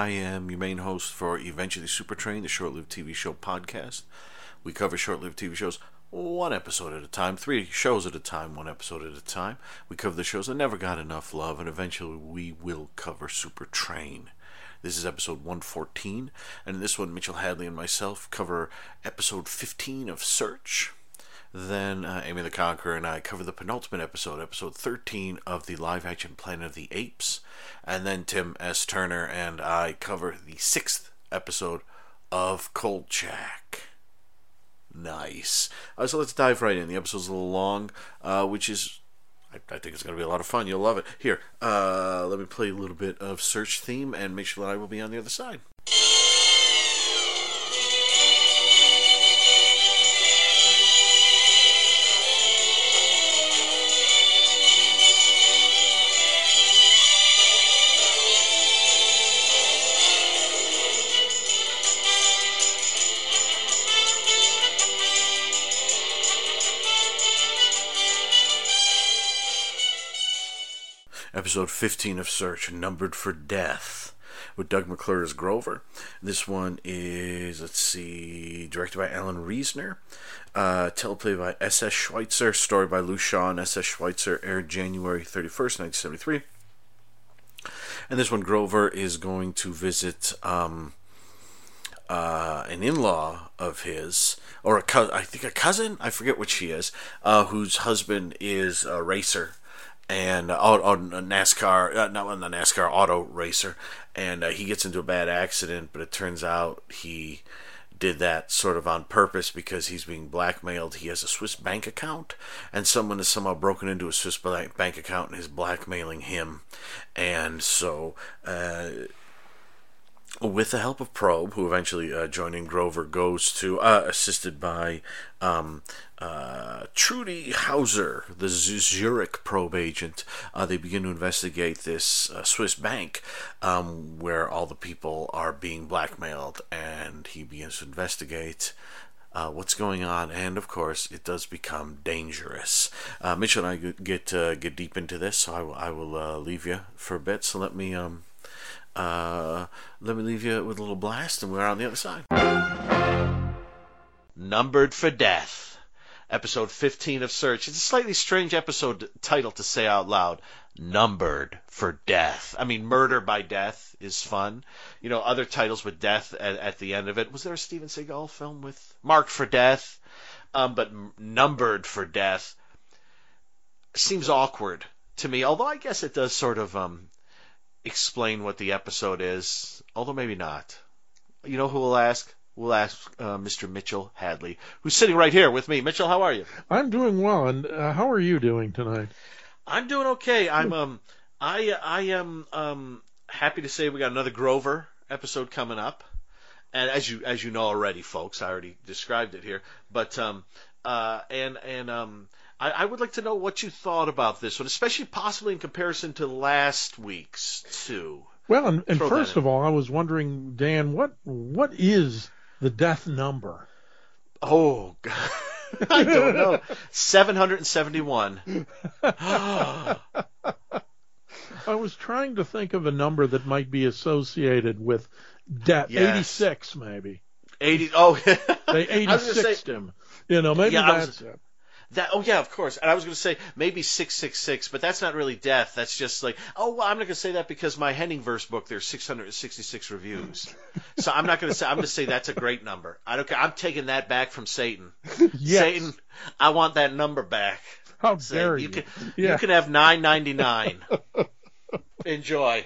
I am your main host for Eventually Supertrain, the short lived TV show podcast. We cover short lived TV shows one episode at a time, three shows at a time, one episode at a time. We cover the shows that never got enough love, and eventually we will cover Supertrain. This is episode 114, and in this one, Mitchell Hadley and myself cover episode 15 of Search. Then uh, Amy the Conqueror and I cover the penultimate episode, episode 13 of the live action Planet of the Apes. And then Tim S. Turner and I cover the sixth episode of Kolchak. Nice. Uh, so let's dive right in. The episode's a little long, uh, which is, I, I, think it's going to be a lot of fun. You'll love it. Here, uh, let me play a little bit of Search theme and make sure that I will be on the other side. Episode 15 of Search, Numbered for Death, with Doug McClure as Grover. This one is, let's see, directed by Alan Reisner, uh, teleplay by S.S. Schweitzer, story by Lou Shaw and S.S. Schweitzer, aired January 31st, 1973. And this one, Grover is going to visit um, uh, an in-law of his, or a co- I think a cousin, I forget which she is, uh, whose husband is a racer and uh, on, a NASCAR, uh, not on the NASCAR auto racer, and uh, he gets into a bad accident. But it turns out he did that sort of on purpose because he's being blackmailed. He has a Swiss bank account, and someone has somehow broken into a Swiss bank account and is blackmailing him. And so, uh, with the help of Probe, who eventually uh, joining Grover, goes to, uh, assisted by um, uh, Trudy Hauser, the Zurich probe agent, uh, they begin to investigate this uh, Swiss bank um, where all the people are being blackmailed, and he begins to investigate. Uh, what's going on, and of course, it does become dangerous. Uh, Mitchell and I get uh, get deep into this, so I will, I will leave you for a bit. So let me um, let me leave you with a little blast, and we're on the other side. Numbered for death episode 15 of Search. It's a slightly strange episode title to say out loud. Numbered for death. I mean, murder by death is fun. You know, other titles with death at, at the end of it. Was there a Steven Seagal film with marked for death? Um, but numbered for death seems awkward to me. Although I guess it does sort of um, explain what the episode is. Although maybe not. You know who will ask? we'll ask uh, Mr. Mitchell Hadley, who's sitting right here with me. Mitchell, how are you? I'm doing well, and uh, how are you doing tonight? I'm doing okay. I'm um I I am um happy to say we got another Grover episode coming up, and as you as you know already, folks, I already described it here, but um uh and and um. I, I would like to know what you thought about this one, especially possibly in comparison to last week's too. Well, and, and first of all, I was wondering, Dan, what what is the death number? Oh, God. I don't know. 771. I was trying to think of a number that might be associated with death. Yes. 86, maybe. 80. Oh, they 86 him. You know, maybe yeah, that's was, it. That oh yeah, of course. And I was going to say maybe six six six, but that's not really death. That's just like oh well, I'm not going to say that because my Henning verse book there's 666 reviews, so I'm not going to say. I'm going to say that's a great number. I don't care. I'm taking that back from Satan. yes. Satan, I want that number back. How dare you? You can yeah. you can have 9.99. Enjoy.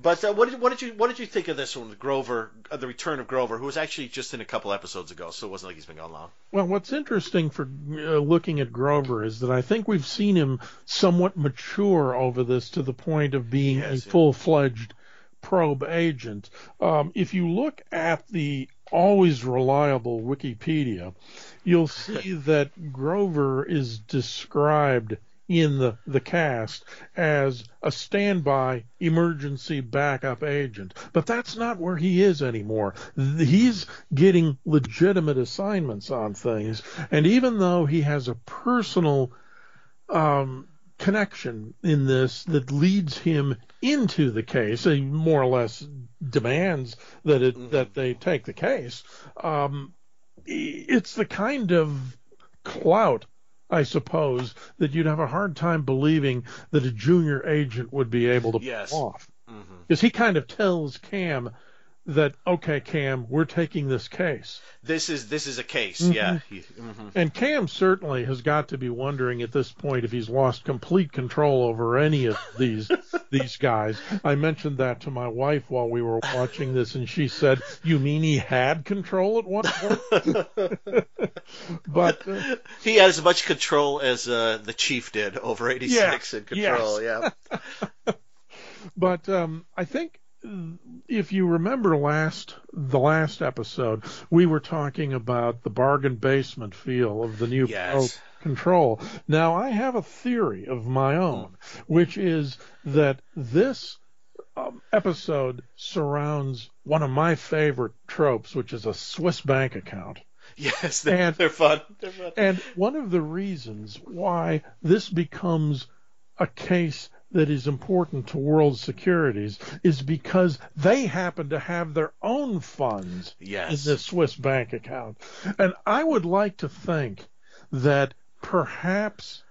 But uh, what did what did you what did you think of this one, Grover, uh, the return of Grover, who was actually just in a couple episodes ago, so it wasn't like he's been gone long. Well, what's interesting for uh, looking at Grover is that I think we've seen him somewhat mature over this to the point of being yes, a full fledged probe agent. Um, if you look at the always reliable Wikipedia, you'll see that Grover is described in the, the cast as a standby emergency backup agent. But that's not where he is anymore. He's getting legitimate assignments on things. And even though he has a personal um, connection in this that leads him into the case. He more or less demands that it mm-hmm. that they take the case. Um, it's the kind of clout, I suppose, that you'd have a hard time believing that a junior agent would be able to yes. pull off. Because mm-hmm. he kind of tells Cam that okay, Cam, we're taking this case. This is this is a case, mm-hmm. yeah. Mm-hmm. And Cam certainly has got to be wondering at this point if he's lost complete control over any of these these guys. I mentioned that to my wife while we were watching this, and she said, "You mean he had control at one point?" but uh, he had as much control as uh, the chief did over '86 yeah, in control. Yes. Yeah. but um, I think if you remember last the last episode, we were talking about the bargain basement feel of the new yes. control. Now I have a theory of my own, which is that this um, episode surrounds one of my favorite tropes, which is a Swiss bank account. Yes, they're, and, they're fun. They're fun. And one of the reasons why this becomes a case that is important to world securities is because they happen to have their own funds yes. in this Swiss bank account. And I would like to think that perhaps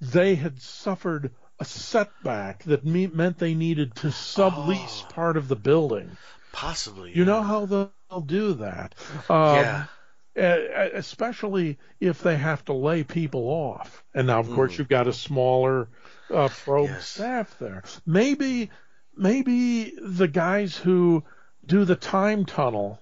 they had suffered a setback that me- meant they needed to sublease oh, part of the building. Possibly. You know how they'll do that. Um, yeah especially if they have to lay people off. And now, of mm. course, you've got a smaller uh, probe yes. staff there. Maybe maybe the guys who do the time tunnel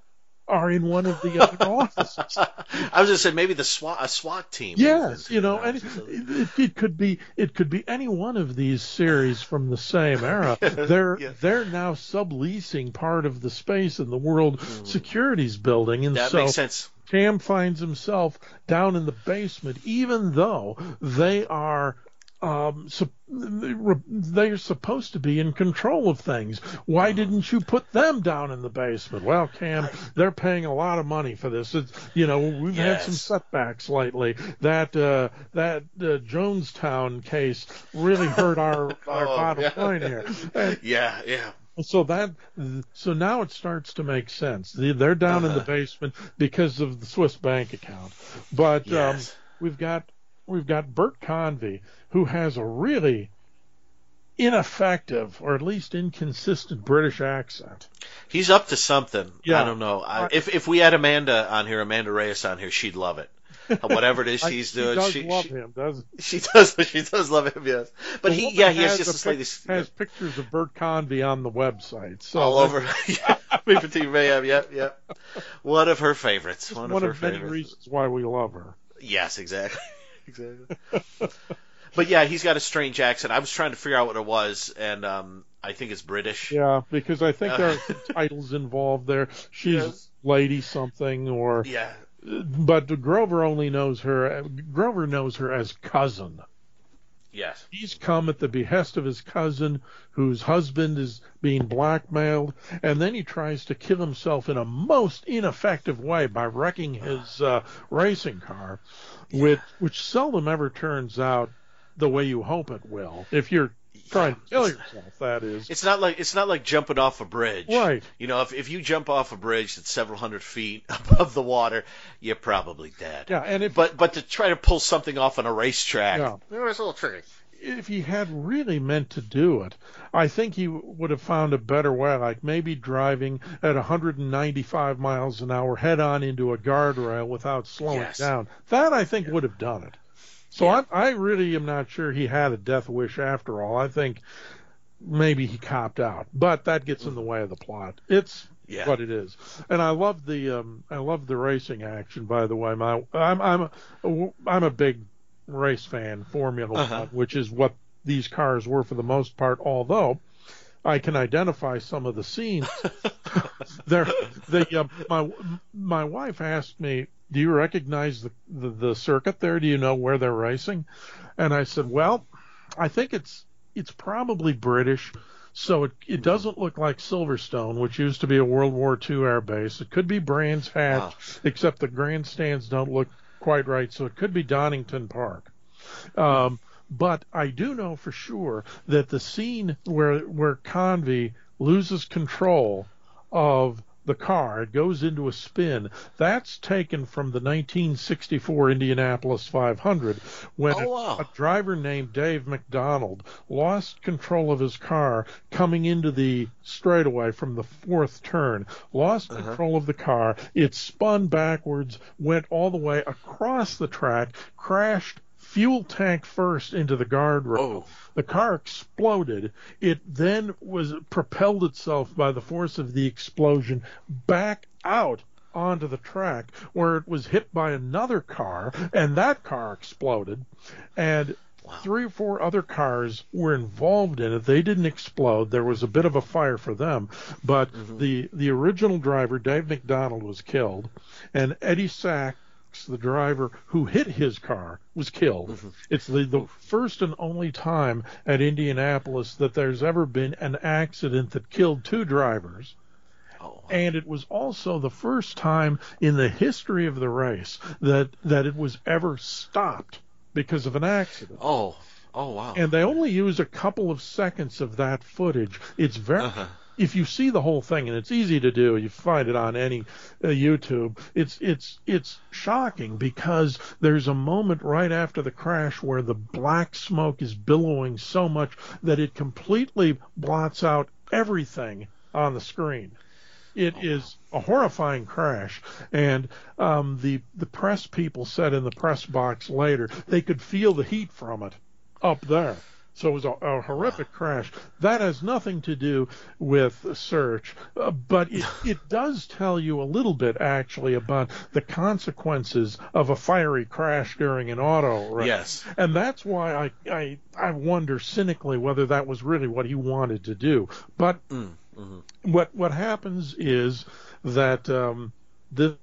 are in one of the other offices. I was going to say maybe the SWAT a SWAT team. Yes, you know, and it, it, could be it could be any one of these series from the same era. They're yeah. they're now subleasing part of the space in the World mm. Securities Building, and that so makes sense. Cam finds himself down in the basement, even though they are um, so they're supposed to be in control of things. Why didn't you put them down in the basement? Well, Cam, they're paying a lot of money for this. It's, you know, we've yes. had some setbacks lately. That uh, that uh, Jonestown case really hurt our our oh, bottom yeah. line here. And, yeah, yeah. So that so now it starts to make sense. They're down uh-huh. in the uh-huh. basement because of the Swiss bank account, but um, yes. um, we've got we've got Bert Convy who has a really ineffective or at least inconsistent British accent. He's up to something. Yeah. I don't know. I, if if we had Amanda on here, Amanda Reyes on here, she'd love it. Uh, whatever it is she's doing, she does she, love she, him, doesn't she? does. She does love him, yes. But he, yeah, he has just a slightly has pictures of Bert Convy on the website, so all over. yeah, Mayhem, yep, yep. One of her favorites. One, one of, of, her many favorites. reasons why we love her. Yes, exactly, exactly. But yeah, he's got a strange accent. I was trying to figure out what it was, and um, I think it's British. Yeah, because I think there are some titles involved there. She's yes. Lady something, or yeah. But Grover only knows her. Grover knows her as cousin. Yes. He's come at the behest of his cousin, whose husband is being blackmailed, and then he tries to kill himself in a most ineffective way by wrecking his uh, racing car, yeah. which which seldom ever turns out the way you hope it will. If you're trying to kill yourself, that is. It's not like it's not like jumping off a bridge. Right. You know, if if you jump off a bridge that's several hundred feet above the water, you're probably dead. Yeah, and if but but to try to pull something off on a racetrack, yeah. it was a little tricky. If he had really meant to do it, I think he would have found a better way, like maybe driving at 195 miles an hour head on into a guardrail without slowing yes. down. That I think yeah. would have done it. So yeah. I, I really am not sure he had a death wish after all. I think maybe he copped out, but that gets in the way of the plot. It's yeah. what it is, and I love the um, I love the racing action. By the way, my I'm I'm a, I'm a big race fan, Formula uh-huh. One, which is what these cars were for the most part. Although I can identify some of the scenes. there, the uh, my my wife asked me do you recognize the, the, the circuit there? Do you know where they're racing? And I said, well, I think it's it's probably British. So it, it doesn't look like Silverstone, which used to be a World War II air base. It could be Brands Hatch, wow. except the grandstands don't look quite right. So it could be Donington Park. Um, But I do know for sure that the scene where where Convy loses control of the car. It goes into a spin. That's taken from the 1964 Indianapolis 500 when Oh, wow. a, a driver named Dave McDonald lost control of his car coming into the straightaway from the fourth turn. Lost Uh-huh. control of the car. It spun backwards, went all the way across the track, crashed fuel tank first into the guardrail. Oh. The car exploded. It then was propelled itself by the force of the explosion back out onto the track where it was hit by another car and that car exploded and three or four other cars were involved in it they didn't explode there was a bit of a fire for them but mm-hmm. the the original driver Dave McDonald was killed and Eddie The driver who hit his car was killed. It's the, the first and only time at Indianapolis that there's ever been an accident that killed two drivers. Oh, And it was also the first time in the history of the race that, that it was ever stopped because of an accident. oh, oh, wow. And they only use a couple of seconds of that footage. It's very. Uh-huh. If you see the whole thing, and it's easy to do, you find it on any uh, YouTube. It's it's it's shocking because there's a moment right after the crash where the black smoke is billowing so much that it completely blots out everything on the screen. It is a horrifying crash, and um, the the press people said in the press box later they could feel the heat from it up there. So it was a, a horrific crash. That has nothing to do with search, uh, but it, it does tell you a little bit actually about the consequences of a fiery crash during an auto race. Yes. And that's why I, I I wonder cynically whether that was really what he wanted to do. But what what happens is that um, this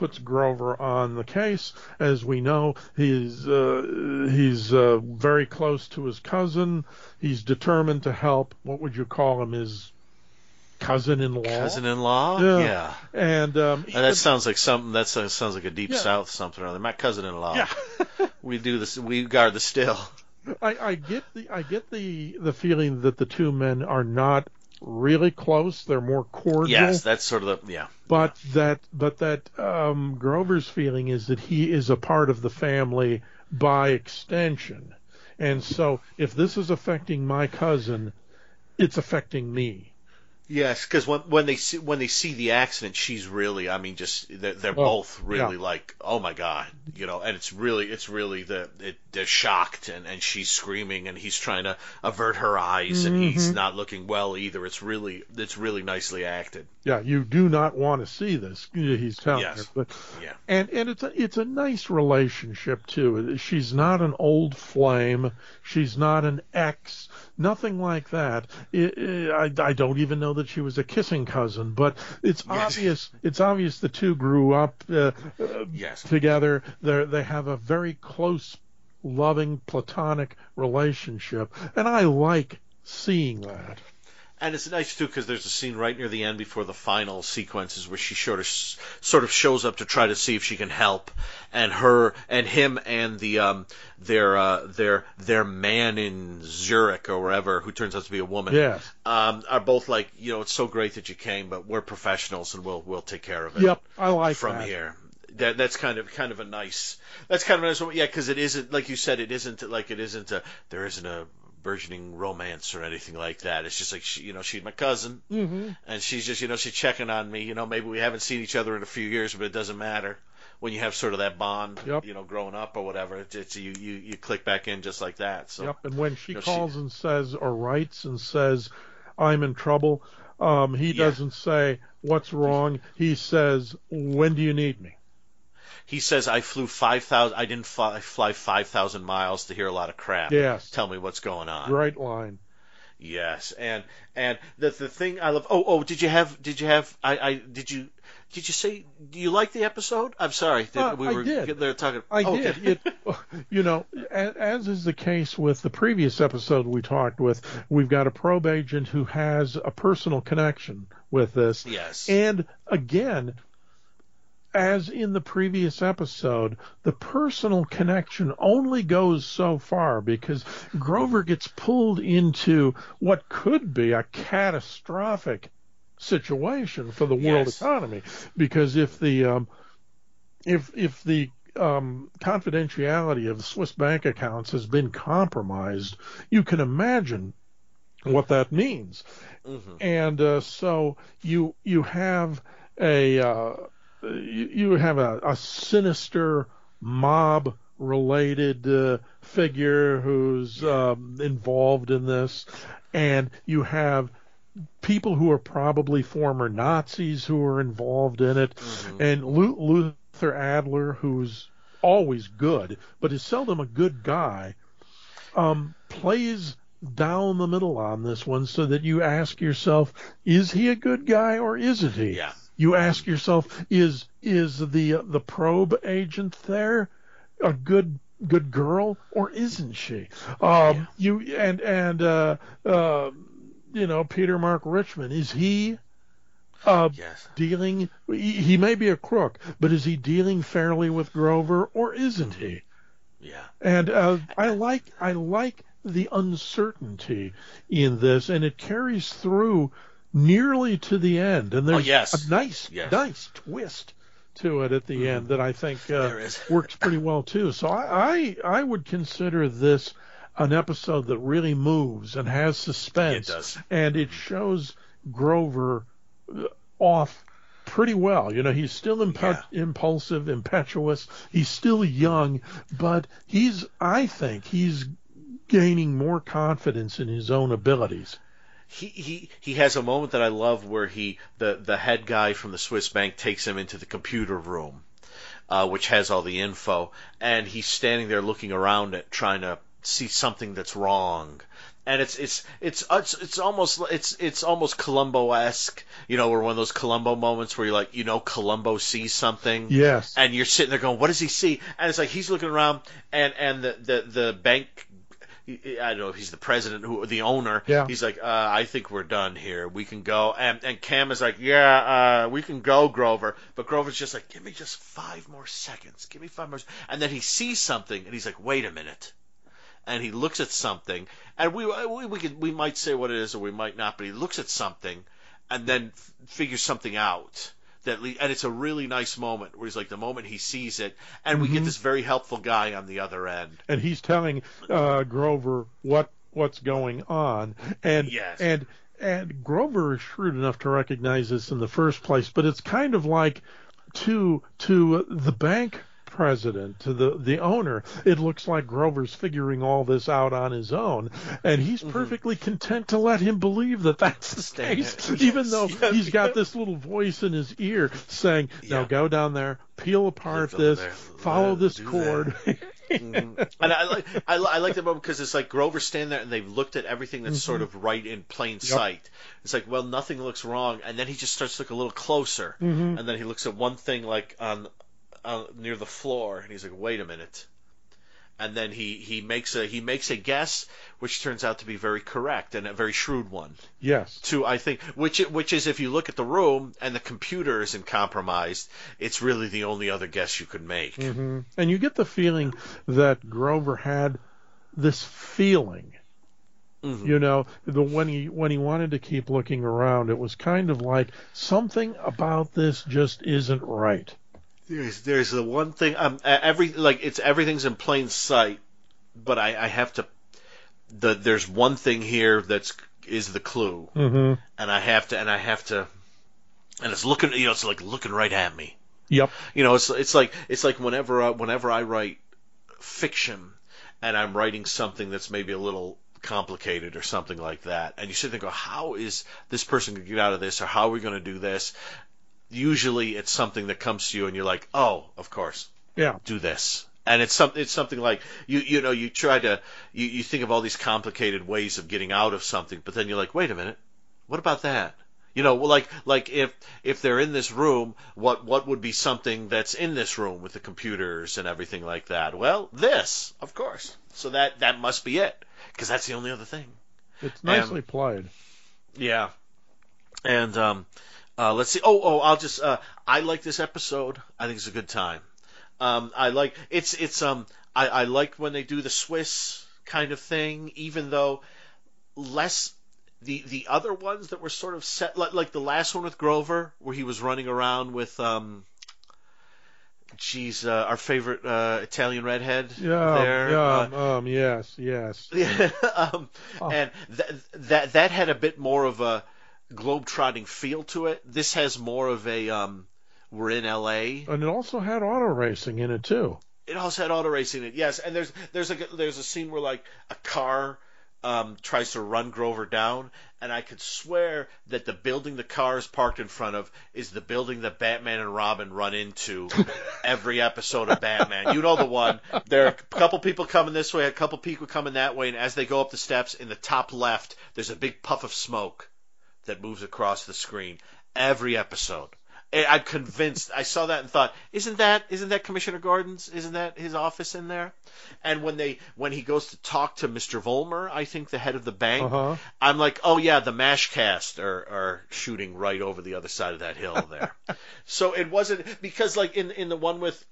puts Grover on the case. As we know, he's uh, he's uh, very close to his cousin. He's determined to help. What would you call him? His cousin-in-law. Cousin-in-law? Yeah. Yeah. And um, that sounds like something. That sounds sounds like a deep Yeah. south something or other. My cousin-in-law. yeah. We do this. We guard the still. I, I get the I get the the feeling that the two men are not really close. They're more cordial. Yes, that's sort of the yeah. but that but that um, Grover's feeling is that he is a part of the family by extension, and so if this is affecting my cousin, it's affecting me. Yes, because when when they see when they see the accident, she's really. I mean, just they're, they're Oh, both really yeah. like, oh my god, you know. And it's really it's really the it, they're shocked and and she's screaming and he's trying to avert her eyes and Mm-hmm. he's not looking well either. It's really it's really nicely acted. Yeah, you do not want to see this. He's telling Yes. her, but Yeah. and and it's a it's a nice relationship too. She's not an old flame. She's not an ex. Nothing like that. I, I, I don't even know that she was a kissing cousin, but it's Yes. obvious. It's obvious the two grew up uh, uh, Yes. together. They they have a very close, loving, platonic relationship, and I like seeing that. And it's nice too because there's a scene right near the end before the final sequences where she sort of sort of shows up to try to see if she can help, and her and him and the um their uh their their man in Zurich or wherever who turns out to be a woman Yes. um are both like you know it's so great that you came but we're professionals and we'll we'll take care of it Yep, I like from that. here. That that's kind of kind of a nice that's kind of a nice one. yeah because it isn't like you said it isn't like it isn't a there isn't a burgeoning romance or anything like that. It's just like she, you know she's my cousin hmm and she's just you know she's checking on me. You know maybe we haven't seen each other in a few years but it doesn't matter when you have sort of that bond. Yep. You know growing up or whatever it's, it's you, you you click back in just like that. So Yep. And when she you know, she- calls and says or writes and says, "I'm in trouble," um, he Yeah. doesn't say what's wrong. He says, "When do you need me?" He says I flew five thousand. I didn't fly, fly five thousand miles to hear a lot of crap. Yes. Tell me what's going on. Great line. Yes, and and the the thing I love. Oh oh, did you have did you have I I did you did you say do you like the episode? I'm sorry, Uh, we I were did. there talking. I oh, did. okay. It, you know, as is the case with the previous episode we talked with, we've got a probe agent who has a personal connection with this. yes. And again, as in the previous episode, the personal connection only goes so far because Grover gets pulled into what could be a catastrophic situation for the world Yes. economy. Because if the um, if if the um, confidentiality of Swiss bank accounts has been compromised, you can imagine what that means. Mhm. And uh, so you you have a uh, you, you have a, a sinister mob related uh, figure who's um, involved in this, and you have people who are probably former Nazis who are involved in it, and Lu- Luther Adler, who's always good, but is seldom a good guy, um, plays down the middle on this one so that you ask yourself, is he a good guy or isn't he? Yeah. You ask yourself, is is the the probe agent there a good good girl or isn't she? Um, You and and uh, uh, you know Peter Mark Richman is he uh, Yes. dealing? He, he may be a crook, but is he dealing fairly with Grover or isn't he? Yeah. And uh, I like I like the uncertainty in this, and it carries through nearly to the end. And there's Oh, yes. a nice Yes. nice twist to it at the end that I think uh, works pretty well too. So I, I I would consider this an episode that really moves and has suspense, It does. and it shows Grover uh, off pretty well. You know, he's still impu- impulsive, impetuous. He's still young, but he's, I think, he's gaining more confidence in his own abilities. He, he he has a moment that I love where he the the head guy from the Swiss bank takes him into the computer room, uh, which has all the info, and he's standing there looking around it, trying to see something that's wrong. And it's it's it's it's, it's almost it's it's almost Columbo esque, you know, or one of those Columbo moments where you're like, you know, Columbo sees something, Yes. and you're sitting there going, "What does he see?" And it's like he's looking around, and and the the, the bank. I don't know if he's the president who the owner. Yeah. He's like, uh, I think we're done here. We can go. And and Cam is like, Yeah, uh, we can go, Grover. But Grover's just like, Give me just five more seconds. Give me five more. And then he sees something, and he's like, Wait a minute. And he looks at something, and we we we, could, we might say what it is, or we might not. But he looks at something, and then f- figures something out. That le- and it's a really nice moment where he's like the moment he sees it, and we get this very helpful guy on the other end. and he's telling uh, Grover what what's going on, and Yes. and and Grover is shrewd enough to recognize this in the first place, but it's kind of like to to the bank president to the the owner it looks like Grover's figuring all this out on his own and he's perfectly content to let him believe that that's the case there. even Yes, though yes, he's got this little voice in his ear saying now go down there peel apart this there. follow Let- this that. cord Mhm. and I like I, I like the moment because it's like Grover's standing there and they've looked at everything that's sort of right in plain sight. It's like, well, nothing looks wrong, and then he just starts to look a little closer, Mhm. and then he looks at one thing like on, near the floor, and he's like, wait a minute. And then he, he makes a he makes a guess, which turns out to be very correct and a very shrewd one. yes To I think, which which is if you look at the room and the computer isn't compromised, it's really the only other guess you could make. hmm And you get the feeling that Grover had this feeling. Mhm. You know, the when he when he wanted to keep looking around, it was kind of like something about this just isn't right. There's there's the one thing um e- every like it's everything's in plain sight, but I I have to the there's one thing here that's is the clue, Mm-hmm. and I have to and I have to, and it's looking you know it's like looking right at me. Yep. You know it's it's like it's like whenever I, whenever I write fiction, and I'm writing something that's maybe a little complicated or something like that, and you sit there and go, how is this person going to get out of this, or how are we going to do this? Usually, it's something that comes to you, and you're like, oh, of course, Yeah. do this. And it's something. It's something like you. You know, you try to. You, you think of all these complicated ways of getting out of something, but then you're like, wait a minute, what about that? You know, like like if if they're in this room, what what would be something that's in this room with the computers and everything like that? Well, this, of course. So that that must be it, because that's the only other thing. It's nicely played. Yeah. And um, Uh, let's see. Oh, oh, I'll just. Uh, I like this episode. I think it's a good time. Um, I like it's it's um I I like when they do the Swiss kind of thing, even though less the the other ones that were sort of set like like the last one with Grover where he was running around with um. Geez, uh, our favorite uh, Italian redhead. Yeah, there. yeah, uh, um, yes, yes. Yeah, um, Oh. and th- that that had a bit more of a globe-trotting feel to it. This has more of a um, we're in L.A. And it also had auto racing in it too. It also had auto racing in it, yes. And there's there's a there's a scene where like a car um, tries to run Grover down, and I could swear that the building the car is parked in front of is the building that Batman and Robin run into every episode of Batman. You know the one. There are a couple people coming this way, a couple people coming that way, and as they go up the steps, in the top left, there's a big puff of smoke that moves across the screen every episode. I'm convinced. I saw that and thought, isn't that isn't that Commissioner Gordon's? Isn't that his office in there? And when they when he goes to talk to Mr. Volmer, I think the head of the bank, Uh huh. I'm like, oh yeah, the Mash cast are, are shooting right over the other side of that hill there. so it wasn't because like in in the one with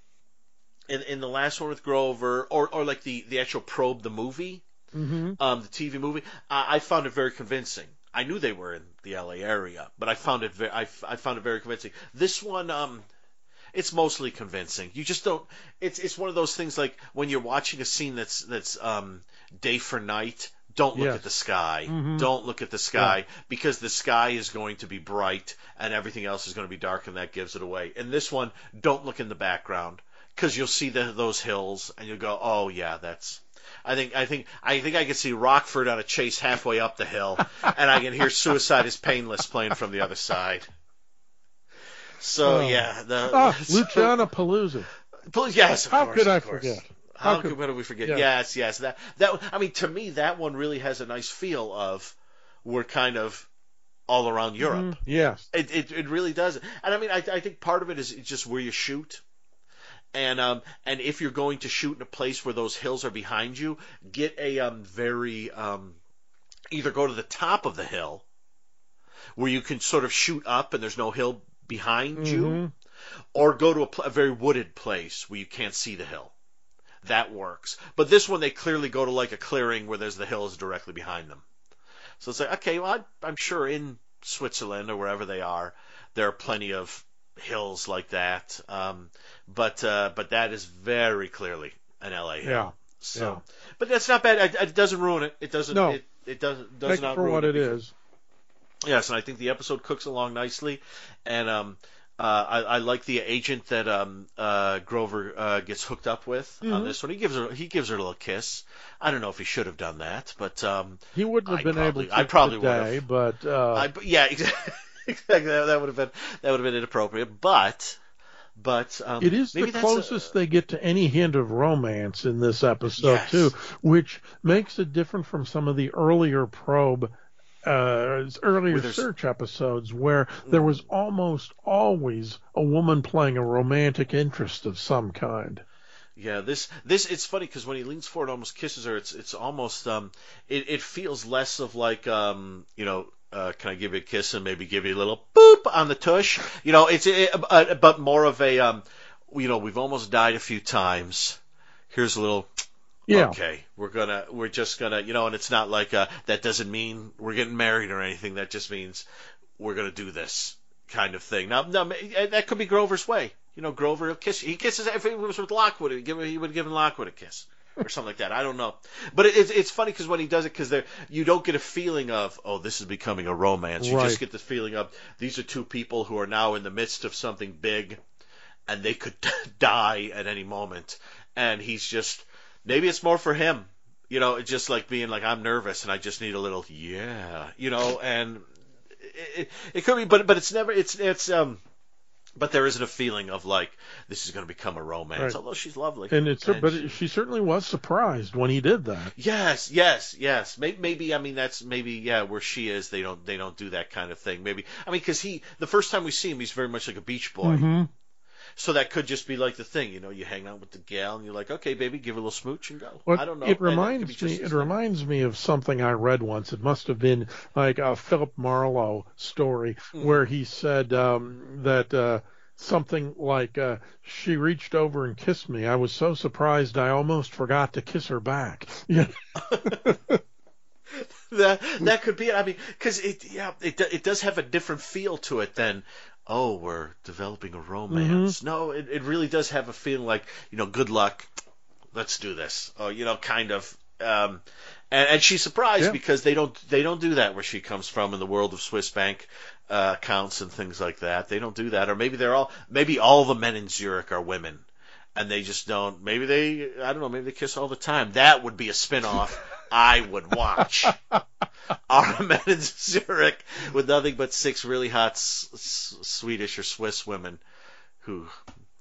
in in the last one with Grover or or like the the actual probe the movie hmm um, the TV movie, I, I found it very convincing. I knew they were in the LA area, but I found it very, I, I found it very convincing. This one, um, it's mostly convincing. You just don't. It's it's one of those things like when you're watching a scene that's that's um, day for night. Don't look Yes. at the sky. Mhm. Don't look at the sky because the sky is going to be bright and everything else is going to be dark, and that gives it away. In this one, don't look in the background because you'll see the, those hills and you'll go, oh yeah, that's. I think I think I think I can see Rockford on a chase halfway up the hill, and I can hear "Suicide Is Painless" playing from the other side. So Oh. yeah, the Ah, so- Luciana Paluzzi. Yes, of How course, could I forget? How, How could, could- we forget? Yeah. Yes, yes. That that I mean, to me, that one really has a nice feel of we're kind of all around Europe. Mhm. Yes. It, it it really does. And I mean, I I think part of it is just where you shoot. And um and if you're going to shoot in a place where those hills are behind you, get a um very um either go to the top of the hill where you can sort of shoot up and there's no hill behind you, Mhm. or go to a, pl- a very wooded place where you can't see the hill. That works. But this one, they clearly go to like a clearing where there's the hills directly behind them. So it's like, okay, well, I, I'm sure in Switzerland or wherever they are, there are plenty of hills like that. Um, but uh, but that is very clearly an LA hill. Yeah. So, but that's not bad. It, it doesn't ruin it. It doesn't. No. It, it doesn't. Does it not for ruin what it because- is. Yes, and I think the episode cooks along nicely, and um, uh, I, I like the agent that um, uh, Grover uh, gets hooked up with on Mhm. this one. He gives her he gives her a little kiss. I don't know if he should have done that, but um, He wouldn't have I been probably- able to I probably today, but uh, I, but yeah, exactly. exactly. That, that would have been that would have been inappropriate, but but um, it is the that's a- closest they get to any hint of romance in this episode Yes. too, which makes it different from some of the earlier probe. Uh, earlier search episodes where there was almost always a woman playing a romantic interest of some kind. Yeah, this this it's funny because when he leans forward, almost kisses her. It's it's almost um, it it feels less of like um, you know, uh, can I give you a kiss and maybe give you a little boop on the tush? You know, it's it, uh, but more of a um, you know, we've almost died a few times. Here's a little Yeah, okay, we're gonna we're just gonna you know, and it's not like uh, that doesn't mean we're getting married or anything. That just means we're gonna do this kind of thing. Now, now that could be Grover's way. You know, Grover will kiss. He kisses if it was with Lockwood. He would have given Lockwood a kiss or something like that. I don't know, but it, it's it's funny because when he does it, because there you don't get a feeling of oh this is becoming a romance. You Right. just get the feeling of these are two people who are now in the midst of something big, and they could die at any moment. And he's just maybe it's more for him. You know, it's just like being like I'm nervous and I just need a little yeah. You know, and it, it, it could be, but but it's never it's it's um. But there isn't a feeling of like this is going to become a romance, Right. although she's lovely. and it's And but she- she certainly was surprised when he did that. Yes, yes, yes. Maybe, maybe I mean that's maybe yeah where she is they don't they don't do that kind of thing. Maybe I mean because he the first time we see him he's very much like a beach boy, hmm So that could just be like the thing, you know, you hang out with the gal and you're like, okay, baby, give her a little smooch and go. Well, I don't know. It reminds me. It reminds me of something I read once. It must have been like a Philip Marlowe story Mhm. where he said um, that uh, something like uh, she reached over and kissed me. I was so surprised I almost forgot to kiss her back. Yeah. that that could be it. I mean, because it yeah it it does have a different feel to it than oh we're developing a romance. No, it it really does have a feeling like you know good luck, let's do this. Oh, you know, kind of. Um, and, and she's surprised Yeah. because they don't they don't do that where she comes from in the world of Swiss bank uh, accounts and things like that. They don't do that, or maybe they're all maybe all the men in Zurich are women. And they just don't. Maybe they, I don't know. Maybe they kiss all the time. That would be a spin-off I would watch. Our men in Zurich with nothing but six really hot S- S- Swedish or Swiss women who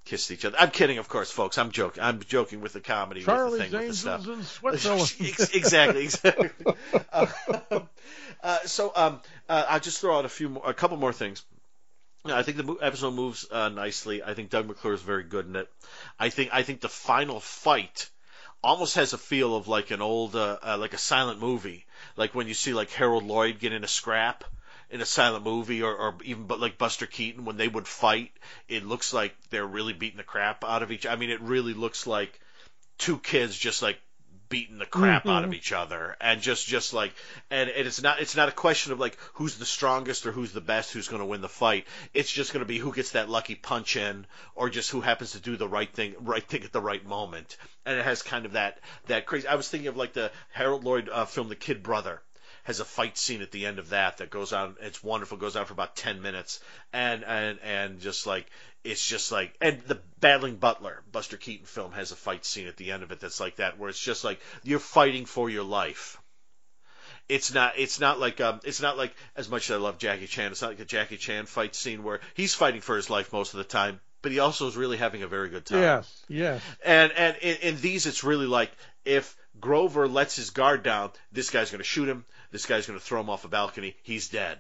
kissed each other. I'm kidding, of course, folks. I'm joking. I'm joking with the comedy, with the thing, with the stuff. in Switzerland. Exactly, exactly. Uh, uh, so um, uh, I'll just throw out a few, more, a couple more things. I think the episode moves uh, nicely. I think Doug McClure is very good in it. I think I think the final fight almost has a feel of like an old, uh, uh, like a silent movie, like when you see like Harold Lloyd get in a scrap in a silent movie, or, or even but like Buster Keaton when they would fight, it looks like they're really beating the crap out of each. I mean, it really looks like two kids just like beating the crap out of each other and just just like and, and it's not it's not a question of like who's the strongest or who's the best who's going to win the fight. It's just going to be who gets that lucky punch in or just who happens to do the right thing right thing at the right moment. And it has kind of that that crazy i was thinking of like the harold lloyd uh, film the kid brother has a fight scene at the end of that that goes on it's wonderful goes on for about 10 minutes and and and just like it's just like and the battling butler buster keaton film has a fight scene at the end of it that's like that where it's just like you're fighting for your life it's not it's not like um it's not like as much as I love Jackie Chan it's not like a Jackie Chan fight scene where he's fighting for his life most of the time but he also is really having a very good time yes, yes. and and in, in these, it's really like if Grover lets his guard down, this guy's going to shoot him. This guy's going to throw him off a balcony. He's dead.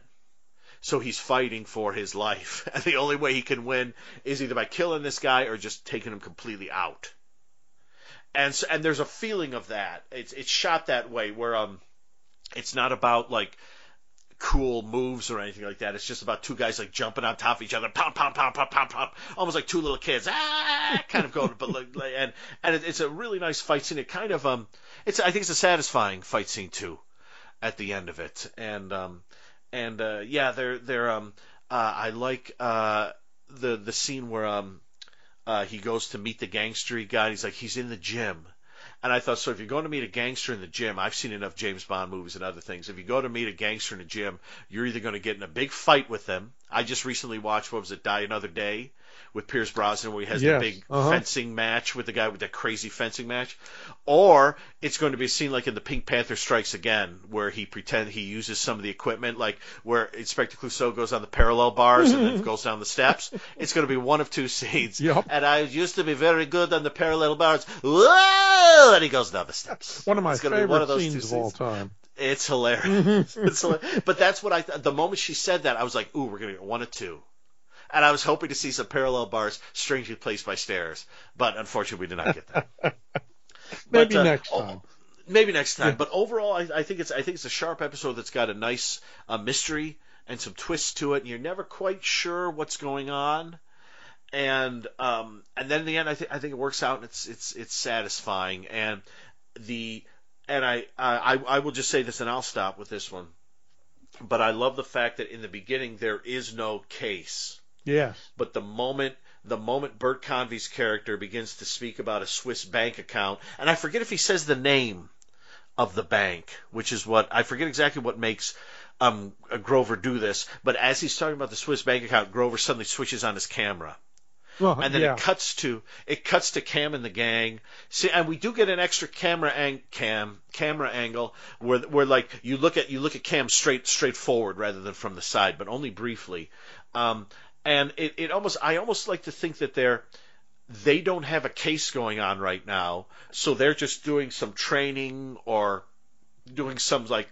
So he's fighting for his life, and the only way he can win is either by killing this guy or just taking him completely out. And so, and there's a feeling of that. It's it's shot that way where um, it's not about like cool moves or anything like that. It's just about two guys like jumping on top of each other, pound, pound, pound, pound, pound, pound, almost like two little kids, ah, kind of going. But like, and and it, it's a really nice fight scene. It kind of um, it's I think it's a satisfying fight scene too, at the end of it. And um, and uh, yeah, they're they're um, uh, I like uh the the scene where um, uh, he goes to meet the gangstery guy. He's like he's in the gym. And I thought, so if you're going to meet a gangster in the gym, I've seen enough James Bond movies and other things. If you go to meet a gangster in a gym, you're either going to get in a big fight with them. I just recently watched, what was it, Die Another Day with Pierce Brosnan, where he has Yes, the big uh-huh. fencing match with the guy with the crazy fencing match. Or it's going to be a scene like in the Pink Panther Strikes Again, where he pretend he uses some of the equipment, like where Inspector Clouseau goes on the parallel bars and then goes down the steps. It's going to be one of two scenes. Yep. And I used to be very good on the parallel bars. Whoa! And he goes down the steps. One of my be one favorite of those scenes two of all time. It's hilarious. it's hilarious. But that's what I. Th- the moment she said that, I was like, "Ooh, we're gonna get one of two. And I was hoping to see some parallel bars strangely placed by stairs, but unfortunately, we did not get that. Maybe But, uh, next oh, time. Maybe next time. Yeah. But overall, I, I think it's I think it's a sharp episode that's got a nice uh, mystery and some twists to it, and you're never quite sure what's going on. And um, and then in the end, I think I think it works out, and it's it's it's satisfying. And the and I I I will just say this, and I'll stop with this one. But I love the fact that in the beginning there is no case Yes. but the moment the moment Bert Convy's character begins to speak about a Swiss bank account, and I forget if he says the name of the bank, which is what I forget exactly what makes um, Grover do this, but as he's talking about the Swiss bank account, Grover suddenly switches on his camera Well, and then yeah. it cuts to it cuts to Cam and the gang. See, and we do get an extra camera ang- cam camera angle where where like you look at you look at Cam straight straight forward rather than from the side, but only briefly. Um, and it, it almost I almost like to think that they're they don't have a case going on right now, so they're just doing some training or doing some like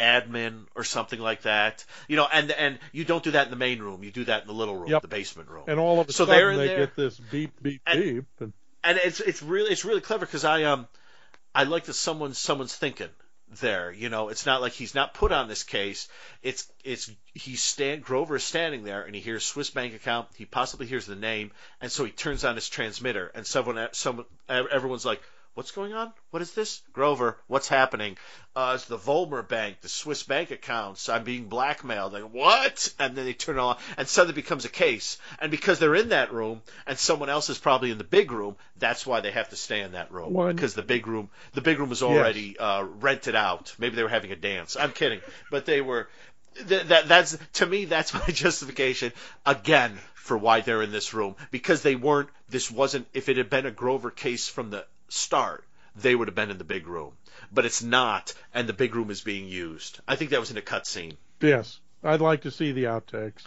admin or something like that. You know, and and you don't do that in the main room. You do that in the little room, Yep. the basement room. And all of a So sudden they there. get this beep, beep, And- beep. And and it's it's really it's really clever because I um I like that someone someone's thinking there. You know, it's not like he's not put on this case. It's it's he's stand Grover is standing there and he hears Swiss bank account. He possibly hears the name, and so he turns on his transmitter, and someone someone everyone's like. What's going on? What is this? Grover, what's happening? Uh, it's the Volmer Bank, the Swiss bank accounts. I'm being blackmailed. Like, what? And then they turn on, and suddenly it becomes a case. And because they're in that room, and someone else is probably in the big room, that's why they have to stay in that room. And- Because the big room, the big room was already uh, rented out. Maybe they were having a dance. I'm kidding, but they were. Th- that that's to me that's my justification again for why they're in this room because they weren't. This wasn't. If it had been a Grover case from the start, they would have been in the big room. But it's not, and the big room is being used. I think that was in a cutscene. yes, I'd like to see the outtakes.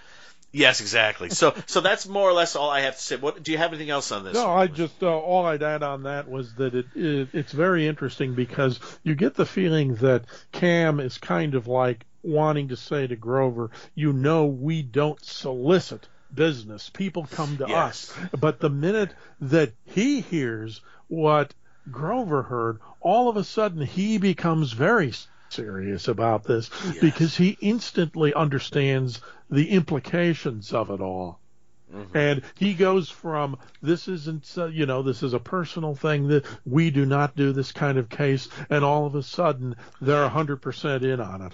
Yes, exactly. So, so that's more or less all I have to say. What do you have anything else on this? No, I just uh, all I'd add on that was that it, it it's very interesting because you get the feeling that Cam is kind of like wanting to say to Grover, you know, we don't solicit business. People come to Yes. us. But the minute that he hears what Grover heard, all of a sudden he becomes very serious about this Yes. because he instantly understands the implications of it all. And he goes from this isn't uh, you know this is a personal thing that we do not do this kind of case, and all of a sudden they're hundred percent in on it.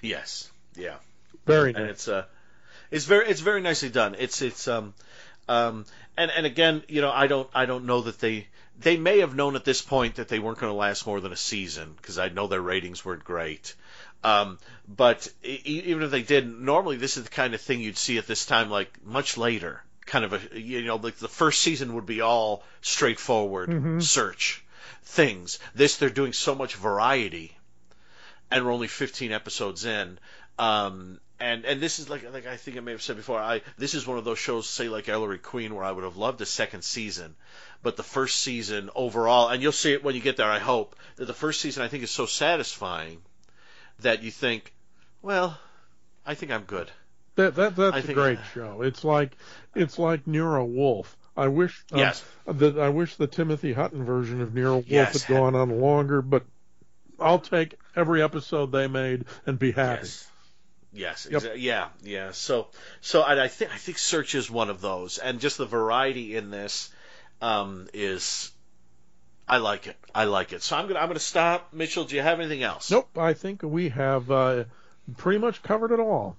yes, yeah. Very and nice. it's uh it's very it's very nicely done. It's it's um um and and again you know i don't i don't know that they they may have known at this point that they weren't going to last more than a season because i know their ratings weren't great. Um but e- even if they did normally this is the kind of thing you'd see at this time like much later. Kind of a you know like the first season would be all straightforward search things. This they're doing so much variety and we're only 15 episodes in. Um, and and this is like like I think I may have said before. I this is one of those shows, say like Ellery Queen, where I would have loved a second season, but the first season overall, and you'll see it when you get there. I hope that the first season I think is so satisfying that you think, well, I think I'm good. That that that's I a think- great show. It's like it's like Nero Wolfe. I wish um, Yes. that I wish the Timothy Hutton version of Nero Wolfe Yes. had gone on longer, but I'll take every episode they made and be happy. Yes. Yes. Yep. exa- yeah. Yeah. So so I, I think I think Search is one of those, and just the variety in this um, is. I like it. I like it. So I'm gonna I'm gonna stop. Mitchell, do you have anything else? Nope, I think we have uh, pretty much covered it all.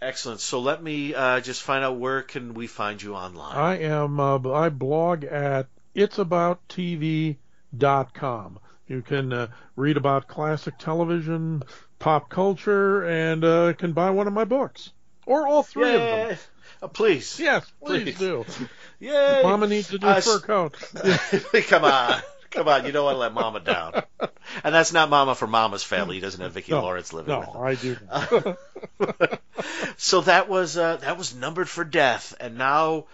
Excellent. So let me uh, just find out where can we find you online. I am uh, I blog at itsabouttv.com. You can uh, read about classic television, pop culture, and uh, can buy one of my books or all three of them. Uh, please. Yes, please, Please. do. Yay. Mama needs a new Uh, fur coat. Come on. Come on. You don't want to let Mama down. And that's not Mama for Mama's family. He doesn't have Vicki No, Lawrence living with him. No, I do. So that was uh, that was numbered for death, and now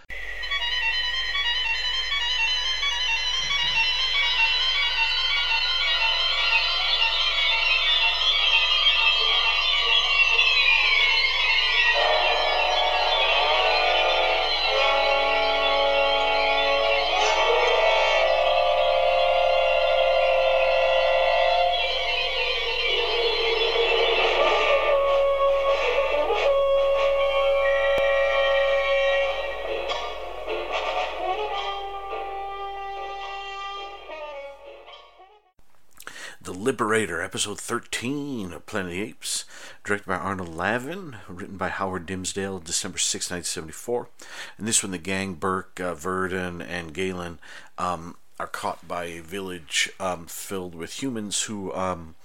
The Liberator, episode 13 of Planet of the Apes, directed by Arnold Laven, written by Howard Dimsdale, December 6, 1974. And this one, the gang, Burke, uh, Virdon, and Galen, um, are caught by a village um, filled with humans who um,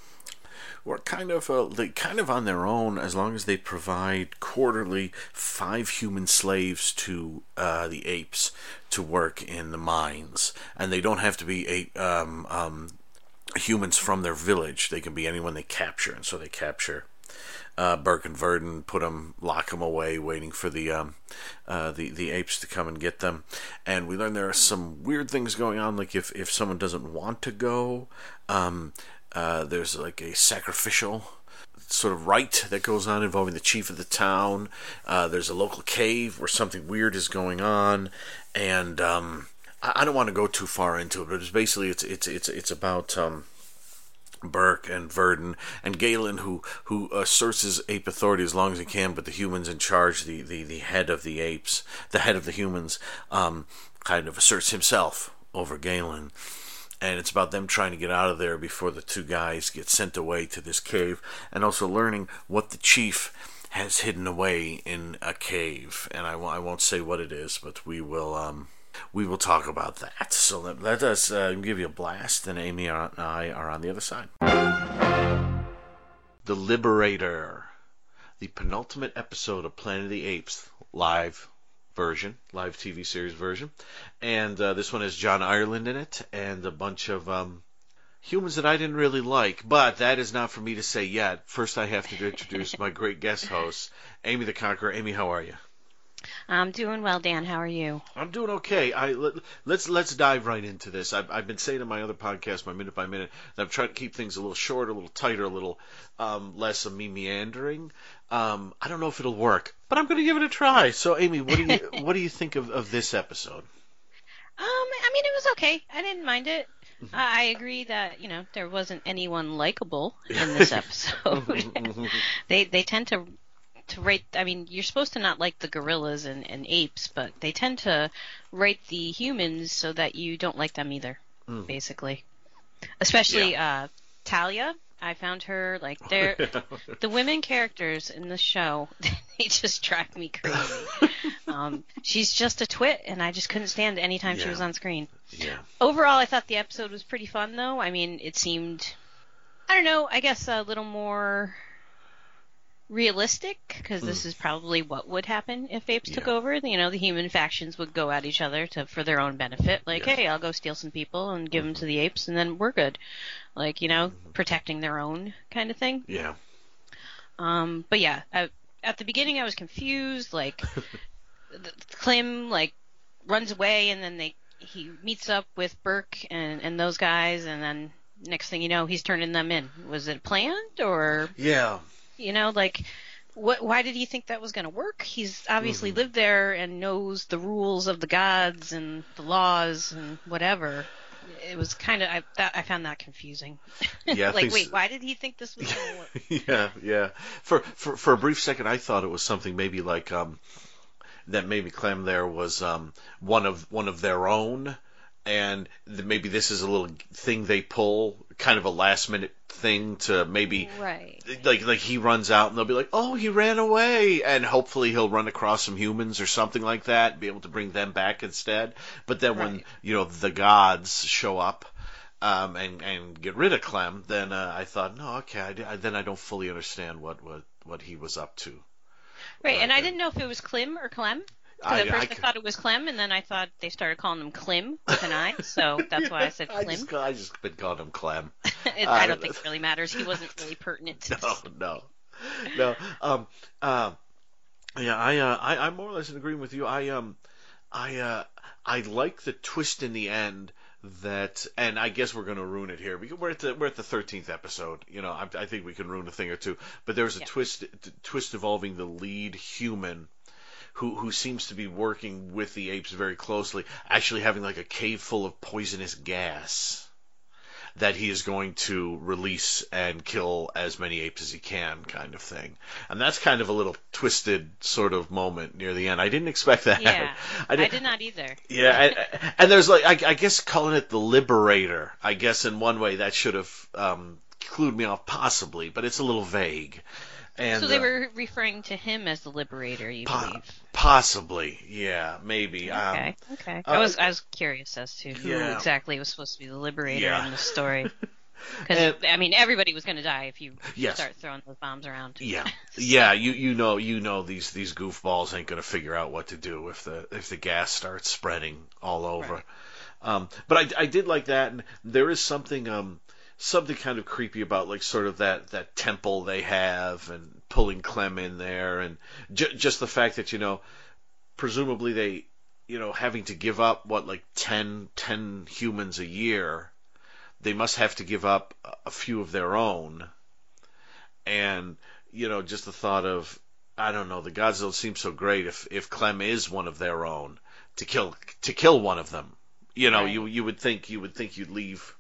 were kind of uh, they kind of on their own as long as they provide quarterly five human slaves to uh, the apes to work in the mines, and they don't have to be eight. Um, um, humans from their village. They can be anyone they capture, and so they capture uh, Burke and Virdon, put them, lock them away, waiting for the um, uh, the the apes to come and get them. And we learn there are some weird things going on. Like if if someone doesn't want to go, um, Uh, there's like a sacrificial sort of rite that goes on involving the chief of the town. Uh, there's a local cave where something weird is going on, and um, I, don't want to go too far into it, but it's basically it's it's it's it's about. Um, Burke and Virdon and Galen, who who asserts his ape authority as long as he can, but the humans in charge, the, the, the head of the apes, the head of the humans, um, kind of asserts himself over Galen and it's about them trying to get out of there before the two guys get sent away to this cave, and also learning what the chief has hidden away in a cave. And I, I won't say what it is, but we will um, we will talk about that. So let, let us uh, give you a blast, and Amy and I are on the other side. The Liberator, the penultimate episode of Planet of the Apes, live version, live TV series version. And uh, this one has John Ireland in it and a bunch of um, humans that I didn't really like. But that is not for me to say yet. First, I have to introduce my great guest host, Amy the Conqueror. Amy, how are you? I'm doing well, Dan. How are you? I'm doing okay. I let, us let's, let's dive right into this. I've, I've been saying in my other podcast, my minute by minute, that I'm trying to keep things a little short, a little tighter, a little um, less of me meandering. Um, I don't know if it'll work, but I'm going to give it a try. So, Amy, what do you what do you think of, of this episode? Um, I mean, it was okay. I didn't mind it. Mm-hmm. I agree that you know there wasn't anyone likable in this episode. they they tend to to rate. I mean, you're supposed to not like the gorillas and, and apes, but they tend to rate the humans so that you don't like them either. Mm. Basically, especially yeah. uh, Talia. I found her like they're the women characters in the show. They just drive me crazy. um, she's just a twit, and I just couldn't stand anytime yeah. she was on screen. Yeah. Overall, I thought the episode was pretty fun, though. I mean, it seemed, I don't know, I guess a little more realistic because this mm. is probably what would happen if apes yeah. took over. You know, the human factions would go at each other to for their own benefit. Like, yes. hey, I'll go steal some people and give mm-hmm. them to the apes, and then we're good. Like, you know, mm-hmm. protecting their own kind of thing. Yeah. Um, but yeah, I, at the beginning I was confused. Like, the, Clem like runs away, and then they he meets up with Burke and and those guys, and then next thing you know, he's turning them in. Was it planned or? Yeah. You know, like, what? Why did he think that was going to work? He's obviously mm-hmm. lived there and knows the rules of the gods and the laws and whatever. It was kind of I that I found that confusing. Yeah. like, wait, why did he think this was going to work? yeah, yeah. For for for a brief second, I thought it was something maybe like um that maybe Clem there was um one of one of their own and maybe this is a little thing they pull, kind of a last minute thing to maybe right. like like he runs out and they'll be like, oh, he ran away, and hopefully he'll run across some humans or something like that, and be able to bring them back instead. But then right. when you know the gods show up. Um, and and get rid of Clem, then uh, I thought, no, okay, I, I, then I don't fully understand what, what, what he was up to. Right, and I didn't know if it was Clem or Clem. Because at first I, I, thought it was Clem, and then I thought they started calling him Klim with an I, so that's why I said Klim. I just, I just been calling him Clem. it, I don't think it really matters. He wasn't really pertinent. To no, no, no. Um, uh, yeah, I, uh, I, I'm more or less in agreement with you. I, um, I, uh, I like the twist in the end that, and I guess we're going to ruin it here because we're at the we're at the thirteenth episode. You know, I, I, think we can ruin a thing or two. But there's a yeah. twist twist involving the lead human who who seems to be working with the apes very closely, actually having like a cave full of poisonous gas that he is going to release and kill as many apes as he can, kind of thing. And that's kind of a little twisted sort of moment near the end. I didn't expect that. Yeah, I, I did not either. Yeah, and, and there's like I, I, guess calling it the Liberator. I guess in one way that should have um, clued me off possibly, but it's a little vague. And, so they uh, were referring to him as the liberator, you po- believe? Possibly, yeah, maybe. Okay, um, okay. Uh, I was I was curious as to who yeah. exactly was supposed to be the liberator yeah. in the story. Because I mean, everybody was going to die if you yes. start throwing those bombs around. Yeah, so. yeah. You you know you know these these goofballs ain't going to figure out what to do if the if the gas starts spreading all over. Right. Um, but I I did like that, and there is something um something kind of creepy about like sort of that that temple they have and pulling Clem in there and j- just the fact that you know presumably they you know having to give up what like 10 10 humans a year they must have to give up a few of their own, and you know, just the thought of I don't know, the gods don't seem so great if if Clem is one of their own to kill to kill one of them. You know, Right. you you would think you would think you'd leave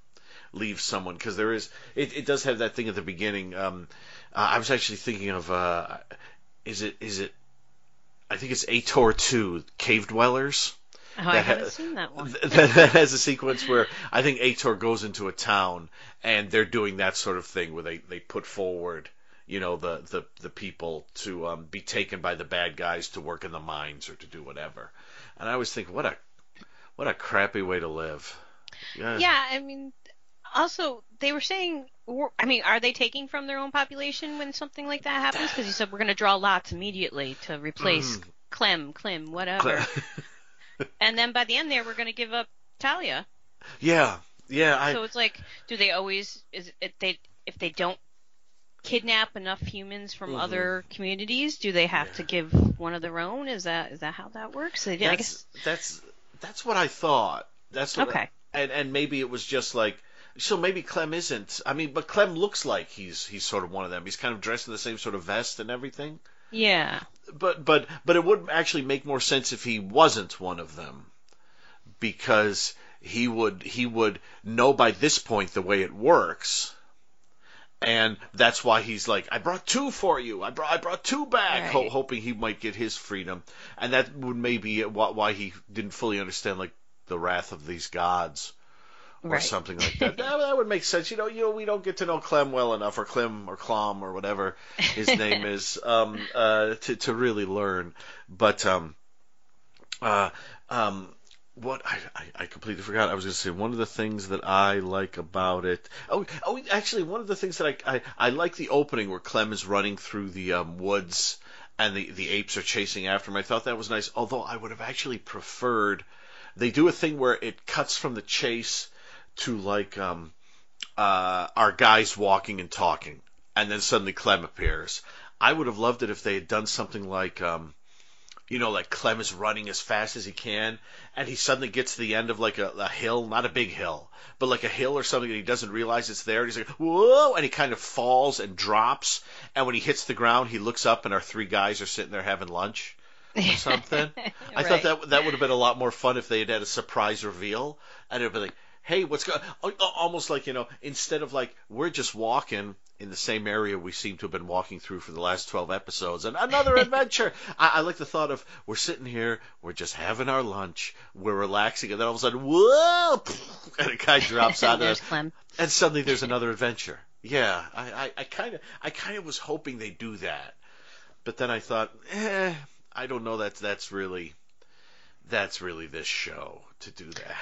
leave someone because there is it, it does have that thing at the beginning. Um, uh, I was actually thinking of uh, is it is it I think it's Ator two Cave Dwellers. Oh, I That ha- haven't seen that one. That, that has a sequence where I think Ator goes into a town and they're doing that sort of thing where they, they put forward, you know, the, the, the people to um, be taken by the bad guys to work in the mines or to do whatever. And I always think, what a what a crappy way to live. Yeah. Yeah, I mean, also they were saying, I mean, are they taking from their own population when something like that happens? Because you said we're going to draw lots immediately to replace Clem, Clem, whatever. and then by the end there, we're going to give up Talia. yeah. Yeah. I, so it's like, do they always? Is it they if they don't kidnap enough humans from Mhm. other communities, do they have to give one of their own? Is that is that how that works? They, I guess. that's, that's that's what I thought. That's what Okay. and and maybe it was just like so maybe Clem isn't. I mean, but Clem looks like he's he's sort of one of them. He's kind of dressed in the same sort of vest and everything. Yeah. But but but it would actually make more sense if he wasn't one of them, because he would he would know by this point the way it works. And that's why he's like, I brought two for you. I brought I brought two back, ho- hoping he might get his freedom. And that would maybe why why he didn't fully understand like the wrath of these gods or Right. something like that. that. That would make sense. You know, you know, we don't get to know Clem well enough, or Clem, or Clom, or whatever his name is, um, uh, to to really learn. But um, uh, um, what I, I, I completely forgot. I was going to say one of the things that I like about it. Oh, oh, actually, one of the things that I I, I like the opening where Clem is running through the um, woods and the the apes are chasing after him. I thought that was nice. Although I would have actually preferred they do a thing where it cuts from the chase to like um uh our guys walking and talking and then suddenly Clem appears. I would have loved it if they had done something like um you know, like Clem is running as fast as he can, and he suddenly gets to the end of like a, a hill, not a big hill, but like a hill or something, and he doesn't realize it's there. And he's like, "Whoa!" and he kind of falls and drops. And when he hits the ground, he looks up, and our three guys are sitting there having lunch or something. I thought that that would have been a lot more fun if they had had a surprise reveal, and it'd be like, "Hey, what's going?" Almost like you know, instead of like we're just walking in the same area we seem to have been walking through for the last twelve episodes, and another adventure. I, I like the thought of we're sitting here, we're just having our lunch, we're relaxing, and then all of a sudden, whoa, and a guy drops out of Clem. and suddenly there's another adventure. Yeah, I I kind of I kind of was hoping they'd do that, but then I thought, eh, I don't know that that's really that's really this show to do that.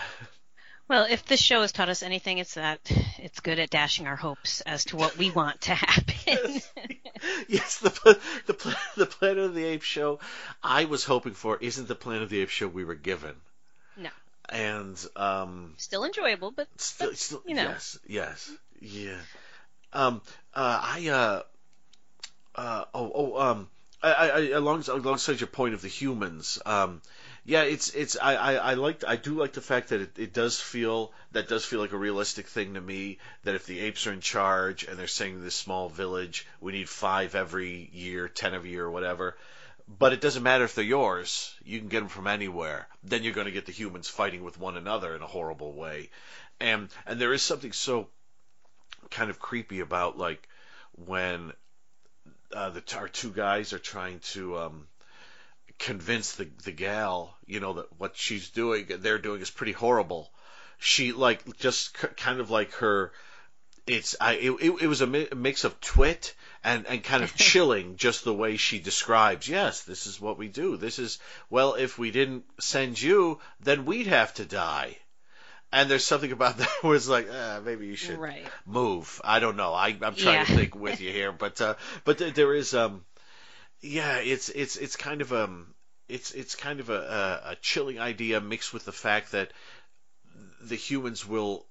Well, if this show has taught us anything, it's that it's good at dashing our hopes as to what we want to happen. yes, the the the Planet of the Apes show I was hoping for isn't the Planet of the Apes show we were given. No. And um, Still enjoyable, but still, But, still you know. yes, yes, yeah. Um, uh, I uh, uh, oh, oh, um, I, I, I along, alongside your point of the humans, um, yeah, it's, it's, I, I, I like, I do like the fact that it, it does feel, that does feel like a realistic thing to me, that if the apes are in charge and they're saying this small village, we need five every year, ten every year, or whatever, but it doesn't matter if they're yours, you can get them from anywhere, then you're going to get the humans fighting with one another in a horrible way. And, and there is something so kind of creepy about like when uh, the our two guys are trying to um, convince the the gal, you know, that what she's doing, they're doing is pretty horrible. She like just k- kind of like her. It's I it, it, was a, mi- mix of twit and and kind of chilling, just the way she describes. Yes, this is what we do. This is well, if we didn't send you, then we'd have to die. And there's something about that where it's like, uh, maybe you should right. move. I don't know. I, I'm trying to think with you here, but uh, but th- there is um, yeah, it's it's it's kind of um, it's it's kind of a, a, a chilling idea mixed with the fact that the humans will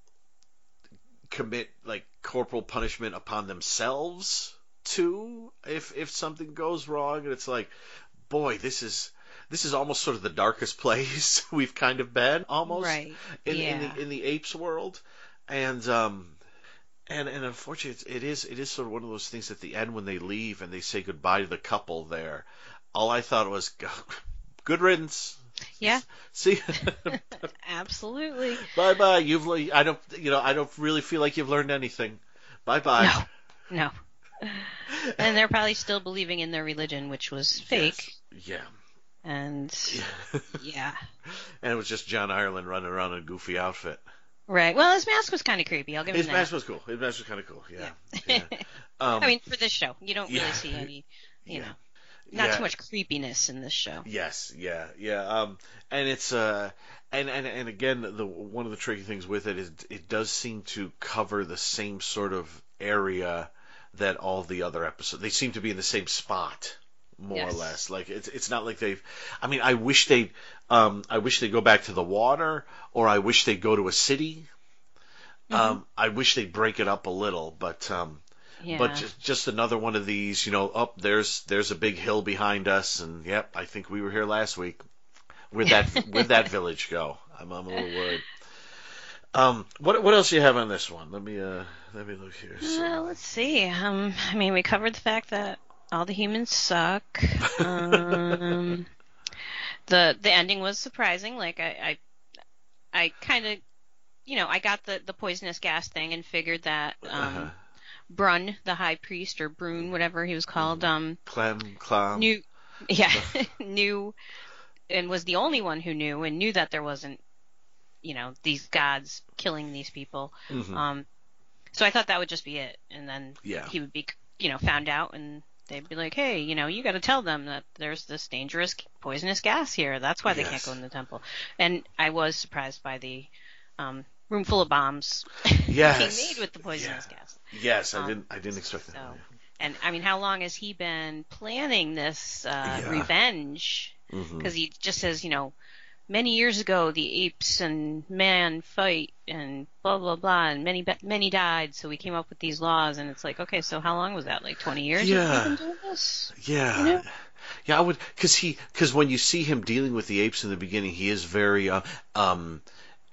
commit like corporal punishment upon themselves too if if something goes wrong, and it's like, boy, this is. This is almost sort of the darkest place we've kind of been, almost Right. in, in the in the apes world. and um, and and unfortunately, it is it is sort of one of those things at the end when they leave and they say goodbye to the couple there. All I thought was, good riddance. Yeah. See, Absolutely. bye bye. You've le- I don't you know I don't really feel like you've learned anything. Bye bye. No. No. And they're probably still believing in their religion, which was fake. Yeah. And yeah. And it was just John Ireland running around in a goofy outfit. Right. Well, his mask was kind of creepy. I'll give His him mask was cool. His mask was kind of cool. Yeah. Yeah. yeah. Um, I mean, for this show, you don't really yeah. see any, you know, not too much creepiness in this show. Yes, yeah, yeah. Um, and it's uh, and and and again, the one of the tricky things with it is it does seem to cover the same sort of area that all the other episodes. They seem to be in the same spot, more Yes. or less. Like it's it's not like they've. I mean, I wish they, um, I wish they go back to the water, or I wish they go to a city. Um, I wish they'd break it up a little, but um, Yeah. but just, just another one of these, you know, up there's there's a big hill behind us, and yep, I think we were here last week. Where'd that where'd that village go? I'm, I'm a little worried. Um, what what else do you have on this one? Let me uh let me look here. So- Well, let's see. Um, I mean, we covered the fact that all the humans suck. Um, the the ending was surprising. Like I I, I kind of, you know, I got the the poisonous gas thing and figured that um, Uh-huh. Brun, the high priest or Brune, whatever he was called, um, Clem, clam. knew, yeah, knew, and was the only one who knew and knew that there wasn't, you know, these gods killing these people. Mhm. Um, so I thought that would just be it, and then Yeah. he would be, you know, found out, and they'd be like, "Hey, you know, you got to tell them that there's this dangerous poisonous gas here. That's why they can't go in the temple." And I was surprised by the um, room full of bombs Yes. being made with the poisonous gas. Yes, I Um, didn't I didn't expect that. So, and I mean, how long has he been planning this uh, Yeah. revenge? Mhm. Because he just says, you know, many years ago the apes and man fight and blah blah blah, and many many died, so we came up with these laws. And it's like, okay, so how long was that? Like twenty years? Yeah. Have been doing this? Yeah. You know? Yeah, I would cuz he cuz when you see him dealing with the apes in the beginning, he is very uh, um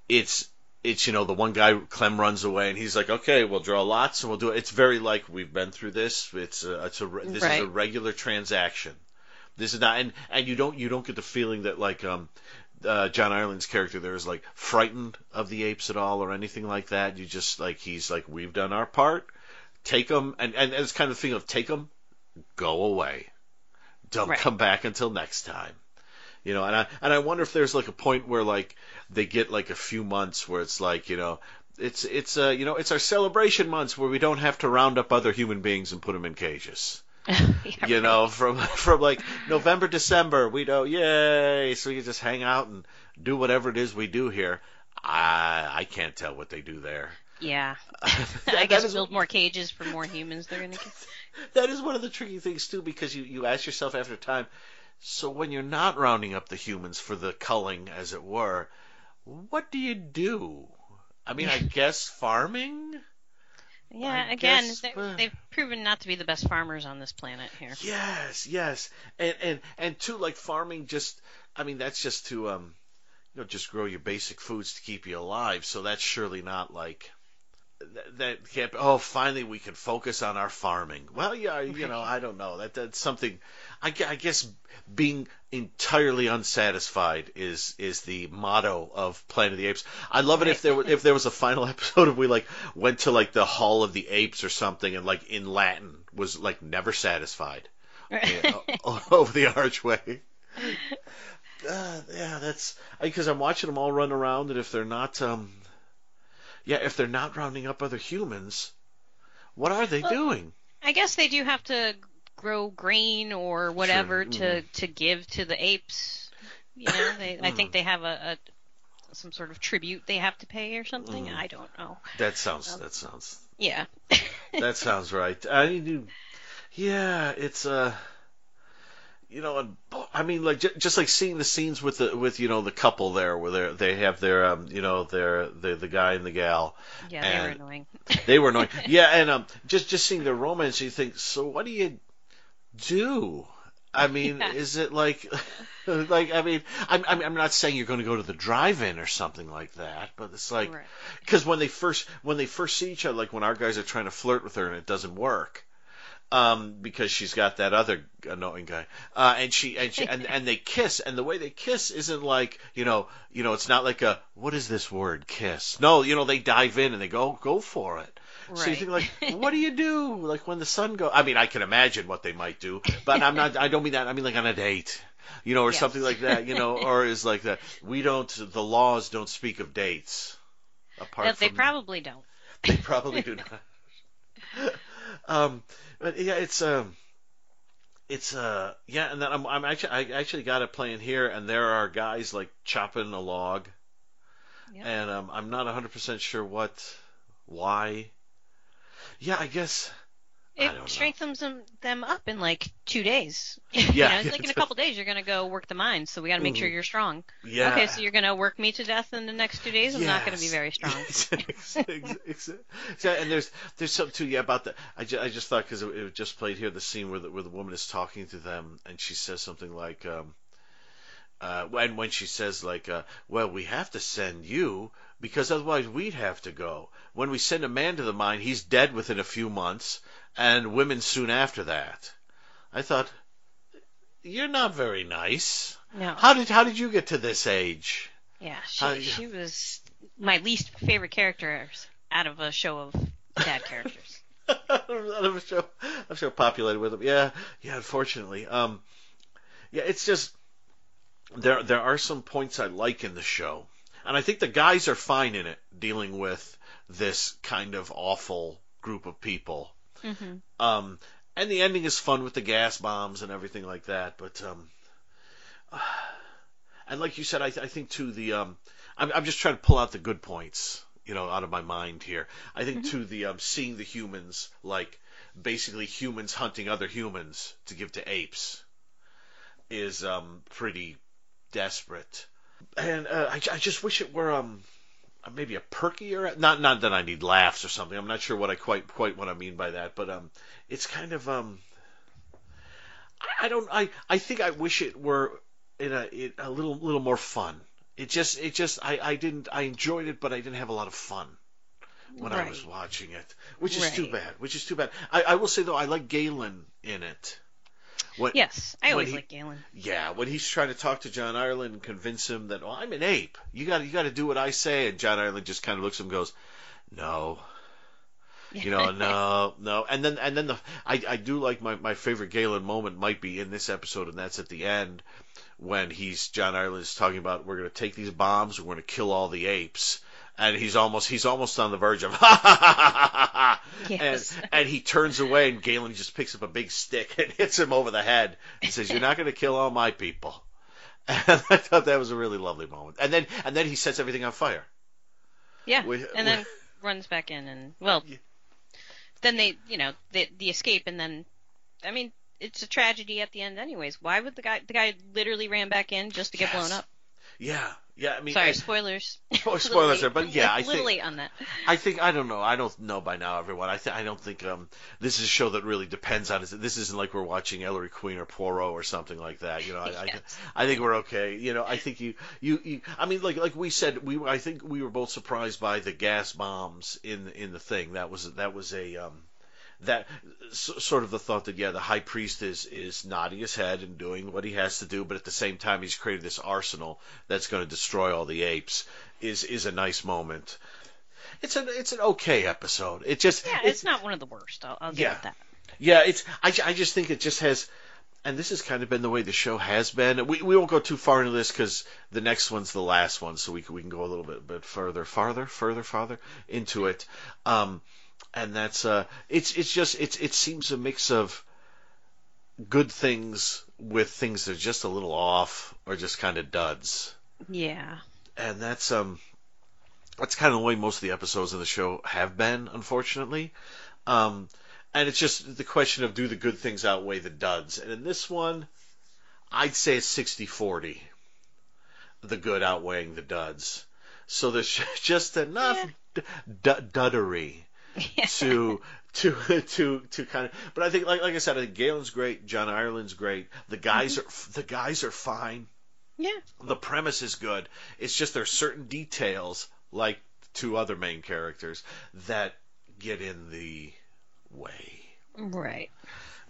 it's it's you know the one guy Clem runs away and he's like okay we'll draw lots and we'll do it. It's very like we've been through this. It's a, it's a this is a regular transaction. This is not and and you don't you don't get the feeling that like um uh, John Ireland's character there is like frightened of the apes at all or anything like that. You just like he's like we've done our part. Take them and and it's kind of thing of take them, go away. Don't Right. come back until next time. You know, and I and I wonder if there's like a point where like they get like a few months where it's like you know it's it's uh you know it's our celebration months where we don't have to round up other human beings and put them in cages. Yeah, You right. know, from from like November December we go yay, so you just hang out and do whatever it is we do here. I I can't tell what they do there. Yeah. That- I guess is- build more cages for more humans. They're gonna. Get... that is one of the tricky things too, because you, you ask yourself after time, so when you're not rounding up the humans for the culling, as it were, what do you do? I mean, I guess farming. Yeah. I again, guess, they, uh, they've proven not to be the best farmers on this planet here. Yes, yes, and and and too, like farming. Just, I mean, that's just to um, you know, just grow your basic foods to keep you alive. So that's surely not like. That, that can't. Be, Oh, finally we can focus on our farming. Well, yeah, you know, I don't know. That that's something. I, I guess being entirely unsatisfied is is the motto of Planet of the Apes. I love it if there were, if there was a final episode of we like went to like the Hall of the Apes or something and like in Latin was like never satisfied yeah, o- over the archway. Uh, yeah, that's because I'm watching them all run around, and if they're not, um, yeah, if they're not rounding up other humans, what are they doing? I guess they do have to grow grain or whatever Sure, to to give to the apes. You know, they I Mm. think they have a, a some sort of tribute they have to pay or something. Mm. I don't know. That sounds that sounds Yeah. that sounds right. I do, yeah, it's uh, you know, and I mean, like j- just like seeing the scenes with the with you know the couple there, where they they have their um, you know their the the guy and the gal, yeah, they were annoying. they were annoying. yeah, and um, just just seeing their romance, you think, so what do you do? I mean, Yeah. is it like, like I mean, I'm I'm not saying you're going to go to the drive-in or something like that, but it's like Right. because when they first when they first see each other, like when our guys are trying to flirt with her and it doesn't work, um, because she's got that other annoying guy, uh, and she and she and, and they kiss, and the way they kiss isn't like you know you know it's not like a what is this word kiss? No, you know they dive in and they go go for it. Right. So you think like, what do you do like when the sun goes? I mean, I can imagine what they might do, but I'm not. I don't mean that. I mean like on a date, you know, or Yes. something like that, you know, or is like that. We don't. The laws don't speak of dates. Apart That they probably don't. they probably do not. Um, but yeah, it's um, it's uh, yeah, and then I'm I'm actually I actually got it playing here, and there are guys like chopping a log, and um, I'm not 100 percent sure what, why. Yeah, I guess. It strengthens them, them up in like two days. Yeah, you know, it's like in a couple days you're gonna go work the mines, so we got to make sure Mhm. you're strong. Yeah. Okay, so you're gonna work me to death in the next two days. I'm not gonna be very strong. Yeah, and there's there's something too yeah about the I, ju- I just thought because it, it just played here the scene where the, where the woman is talking to them and she says something like um uh when when she says like uh well we have to send you because otherwise we'd have to go when we send a man to the mine he's dead within a few months and women soon after that I thought you're not very nice No. how did how did you get to this age Yeah, How- she she was my least favorite character out of a show of dad characters. I'm sure, I'm sure populated with them. Yeah, yeah. Unfortunately, um, yeah. It's just there. There are some points I like in the show, and I think the guys are fine in it, dealing with this kind of awful group of people. Hmm Um, and the ending is fun with the gas bombs and everything like that. But um, and like you said, I, I think too the um, I'm, I'm just trying to pull out the good points, you know, out of my mind here. I think too the um, seeing the humans like basically humans hunting other humans to give to apes is um pretty desperate. And uh, I, I just wish it were um maybe a perkier not not that I need laughs or something. I'm not sure what I quite quite what I mean by that, but um it's kind of um I, I don't I I think I wish it were in a in a little little more fun. It just it just I I didn't I enjoyed it, but I didn't have a lot of fun when I was watching it, which is too bad. Which is too bad. I, I will say though, I like Galen in it. When, Yes, I always like Galen. yeah, when he's trying to talk to John Ireland and convince him that, oh, I'm an ape. You got you got to do what I say. And John Ireland just kind of looks at him and goes, no. You know, no, no, and then and then the I, I do like my, my favorite Galen moment might be in this episode, and that's at the end when he's John Ireland is talking about we're going to take these bombs, we're going to kill all the apes, and he's almost he's almost on the verge of ha ha ha ha ha ha, Yes. and and he turns away, and Galen just picks up a big stick and hits him over the head and says, "You're not going to kill all my people." And I thought that was a really lovely moment. And then and then he sets everything on fire. Yeah, We- and then runs back in, and well, Yeah. then they, you know, the the escape, and then, I mean, it's a tragedy at the end, anyways. Why would the guy? The guy literally ran back in just to get Yes. blown up. Yeah, yeah. I mean, Sorry, I- spoilers. Oh, spoilers there, but yeah, I think late on that. I think I don't know. I don't know by now, everyone. I th- I don't think um this is a show that really depends on it. This isn't like we're watching Ellery Queen or Poirot or something like that. You know, I, Yes. I I think we're okay. You know, I think you you, you I mean, like like we said, we I think we were both surprised by the gas bombs in in the thing. That was that was a um that sort of the thought that yeah the high priest is is nodding his head and doing what he has to do but at the same time he's created this arsenal that's going to destroy all the apes is is a nice moment it's an it's an okay episode it just Yeah, it's, not one of the worst. I'll, I'll give Yeah. it that. yeah, it's I, I just think it just has, and this has kind of been the way the show has been. We we won't go too far into this because the next one's the last one, so we can, we can go a little bit bit further, farther, further, farther into it. Um, and that's uh, it's it's just it's it seems a mix of good things with things that are just a little off or just kind of duds Yeah. and that's um that's kind of the way most of the episodes of the show have been, unfortunately. Um, and it's just the question of do the good things outweigh the duds. And in this one, I'd say it's 60-40, the good outweighing the duds. So there's just enough d- d- duddery to to to to kind of. But I think, like like I said, I think Galen's great. John Ireland's great. The guys Mm-hmm. are the guys are fine. Yeah. The premise is good. It's just there's certain details, like two other main characters, that get in the way. Right.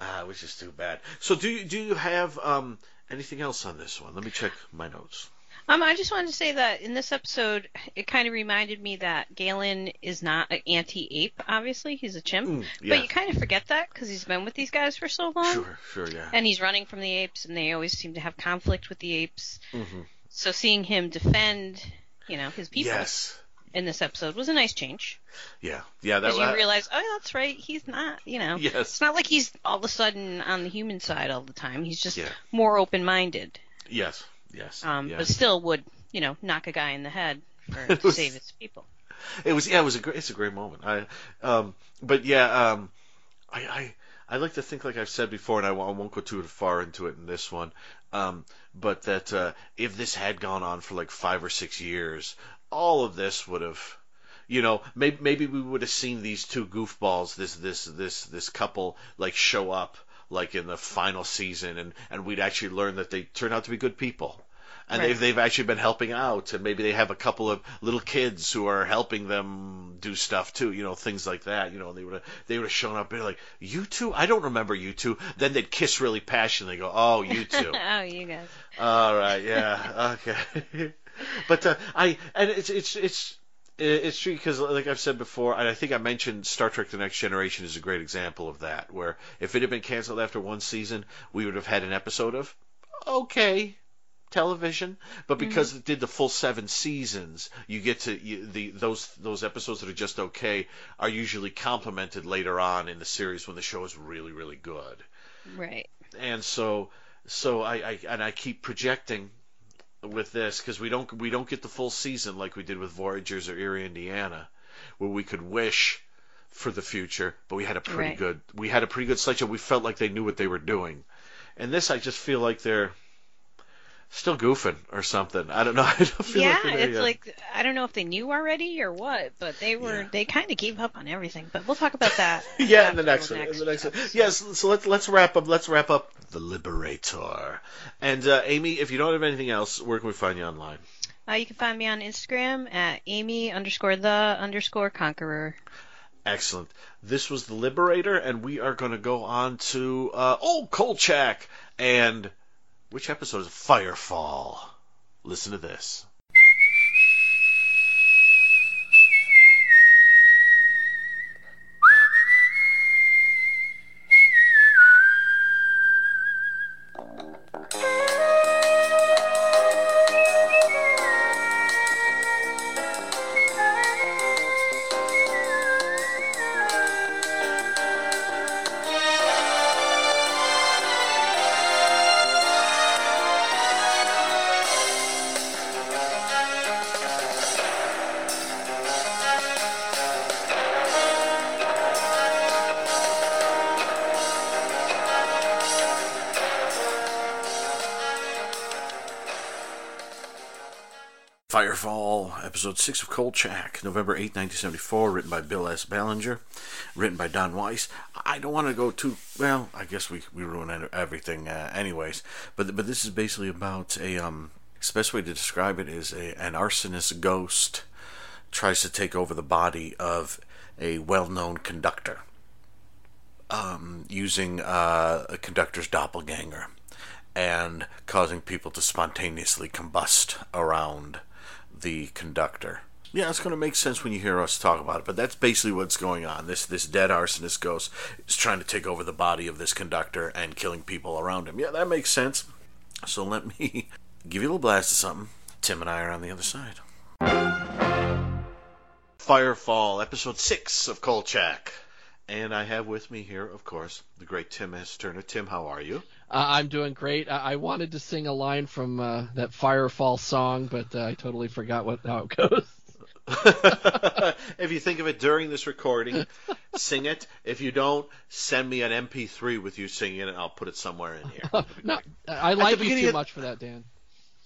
Ah, which is too bad. So do you do you have um anything else on this one? Let me check my notes. Um, I just wanted to say that in this episode, it kind of reminded me that Galen is not an anti-ape. Obviously, he's a chimp, Mm, yeah. but you kind of forget that because he's been with these guys for so long, Sure, sure, yeah. and he's running from the apes, and they always seem to have conflict with the apes. Mhm. So seeing him defend, you know, his people Yes. in this episode was a nice change Yeah. Yeah. That because you realize, oh, that's right, he's not, you know, Yes. it's not like he's all of a sudden on the human side all the time. He's just Yeah. more open-minded, Yes. Yes. um, yeah. but still would, you know, knock a guy in the head for, to was- save his people. It was yeah, it was a great it's a great moment. I um but yeah, um I I I like to think like I've said before and I won't, I won't go too far into it in this one. Um but that uh if this had gone on for like 5 or 6 years, all of this would have you know, maybe maybe we would have seen these two goofballs, this this this this couple like show up like in the final season and and we'd actually learn that they turn out to be good people and Right. they've they've actually been helping out, and maybe they have a couple of little kids who are helping them do stuff too, you know, things like that. You know, they would have they would have shown up and be like, "You two? I don't remember you two. Then they'd kiss really passionately. Go, "Oh, you two. oh, you guys. All right, yeah, okay." but uh, I and it's it's it's it's true because, like I've said before, and I think I mentioned Star Trek: The Next Generation is a great example of that. Where if it had been canceled after one season, we would have had an episode of okay television, but mm-hmm. because it did the full seven seasons, you get to you, the those those episodes that are just okay are usually complemented later on in the series when the show is really really good. Right. And so so I, I and I keep projecting with this because we don't we don't get the full season like we did with Voyagers or Erie, Indiana, where we could wish for the future, but we had a pretty Right. good we had a pretty good slideshow. We felt like they knew what they were doing. And this, I just feel like they're still goofing or something. I don't know. I don't feel Yeah, like it's yet. like I don't know if they knew already or what, but they were Yeah. they kind of gave up on everything. But we'll talk about that. yeah, in the next one. In the next one. Yes. So let's let's wrap up. Let's wrap up the Liberator. And uh, Amy, if you don't have anything else, where can we find you online? Uh, you can find me on Instagram at Amy underscore the underscore conqueror. Excellent. This was the Liberator, and we are going to go on to uh, oh Kolchak and which episode is? Firefall? Listen to this. Episode 6 of Cold Kolchak, November 8, 1974, written by Bill S. Ballinger, written by Don Weis. I don't want to go too, well, I guess we, we ruin everything uh, anyways, but but this is basically about a, um, best way to describe it is a, an arsonist ghost tries to take over the body of a well-known conductor um, using uh, a conductor's doppelganger and causing people to spontaneously combust around the conductor. Yeah, it's going to make sense when you hear us talk about it, but that's basically what's going on. This this dead arsonist ghost is trying to take over the body of this conductor and killing people around him. Yeah, that makes sense. So let me give you a little blast of something. Tim and I are on the other side. Firefall, episode 6 of Kolchak. And I have with me here, of course, the great Tim S. Turner. Tim, how are you? Uh, I'm doing great. I, I wanted to sing a line from uh, that Firefall song, but uh, I totally forgot what how it goes. if you think of it during this recording, sing it. If you don't, send me an MP3 with you singing it, and I'll put it somewhere in here. no, I like you too of- much for that, Dan.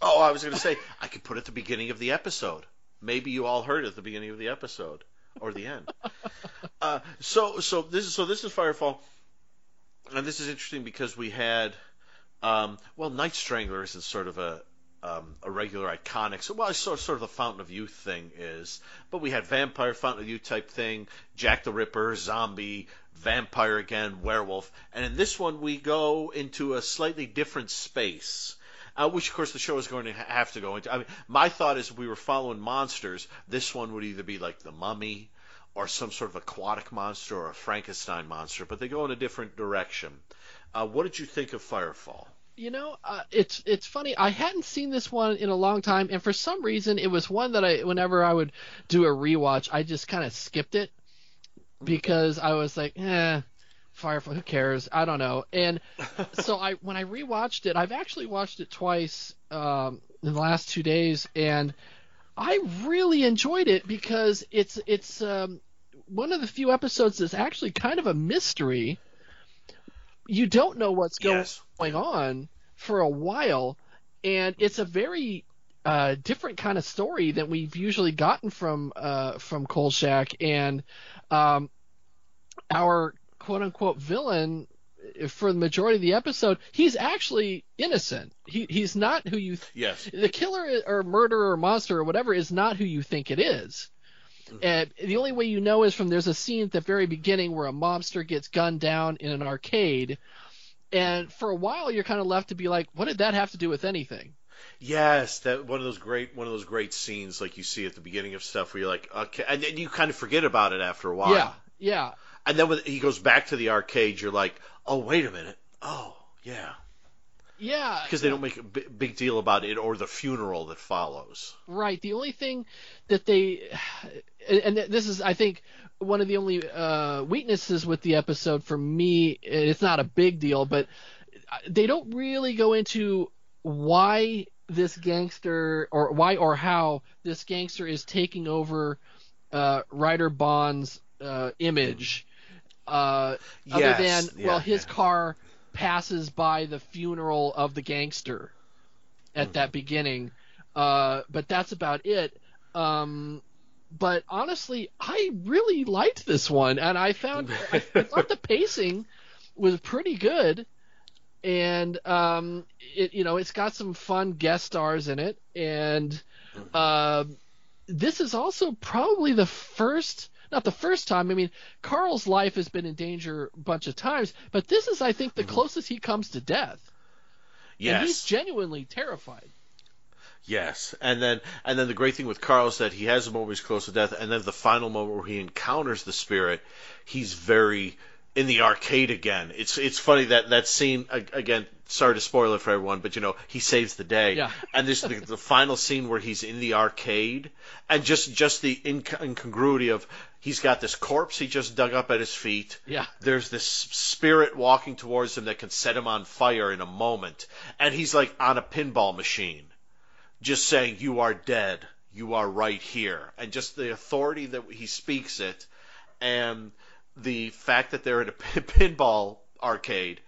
Oh, I was going to say, I could put it at the beginning of the episode. Maybe you all heard it at the beginning of the episode. or the end. Uh, so so this is so this is Firefall, and this is interesting because we had, um, well, Night Strangler isn't sort of a um, a regular iconic. So well, sort sort of the Fountain of Youth thing is, but we had vampire Fountain of Youth type thing, Jack the Ripper, zombie, vampire again, werewolf, and in this one we go into a slightly different space. Uh, which of course the show is going to have to go into. I mean, my thought is if we were following monsters. This one would either be like the Mummy, or some sort of aquatic monster, or a Frankenstein monster, but they go in a different direction. Uh, what did you think of Firefall? You know, uh, it's it's funny. I hadn't seen this one in a long time, and for some reason, it was one that I, whenever I would do a rewatch, I just kind of skipped it because I was like, eh, Firefall, who cares? I don't know. And so I, when I rewatched it, I've actually watched it twice um, in the last two days, and I really enjoyed it because it's it's um, one of the few episodes that's actually kind of a mystery. You don't know what's going Yes. going on for a while, and it's a very uh, different kind of story than we've usually gotten from uh, from Kolchak, and um, our quote unquote villain for the majority of the episode, he's actually innocent. He he's not who you Yes. the killer or murderer or monster or whatever is not who you think it is. Mm. And the only way you know is from there's a scene at the very beginning where a mobster gets gunned down in an arcade, and for a while you're kind of left to be like, what did that have to do with anything? Yes, that one of those great one of those great scenes like you see at the beginning of stuff where you're like, okay, and then you kind of forget about it after a while. Yeah, yeah, And then when he goes back to the arcade, you're like, oh wait a minute, oh yeah, yeah. because they don't make a big deal about it or the funeral that follows. Right. The only thing that they, and this is, I think, one of the only uh, weaknesses with the episode for me. It's not a big deal, but they don't really go into why this gangster or why or how this gangster is taking over uh, Ryder Bond's uh, image. Uh, other than yeah, well, his yeah. car passes by the funeral of the gangster at that beginning, uh, but that's about it. Um, but honestly, I really liked this one, and I found I, I thought the pacing was pretty good, and um, it you know it's got some fun guest stars in it, and uh, this is also probably the first. Not the first time. I mean, Carl's life has been in danger a bunch of times, but this is, I think, the mm-hmm. closest he comes to death. Yes. And he's genuinely terrified. Yes, and then and then the great thing with Carl is that he has a moment where he's close to death, and then the final moment where he encounters the spirit, he's very in the arcade again. It's it's funny that that scene again. Sorry to spoil it for everyone, but you know he saves the day. Yeah. And this the, the final scene where he's in the arcade, and just just the inc- incongruity of he's got this corpse he just dug up at his feet. Yeah. There's this spirit walking towards him that can set him on fire in a moment, and he's like on a pinball machine just saying you are dead you are right here and just the authority that he speaks it and the fact that they're in a pinball arcade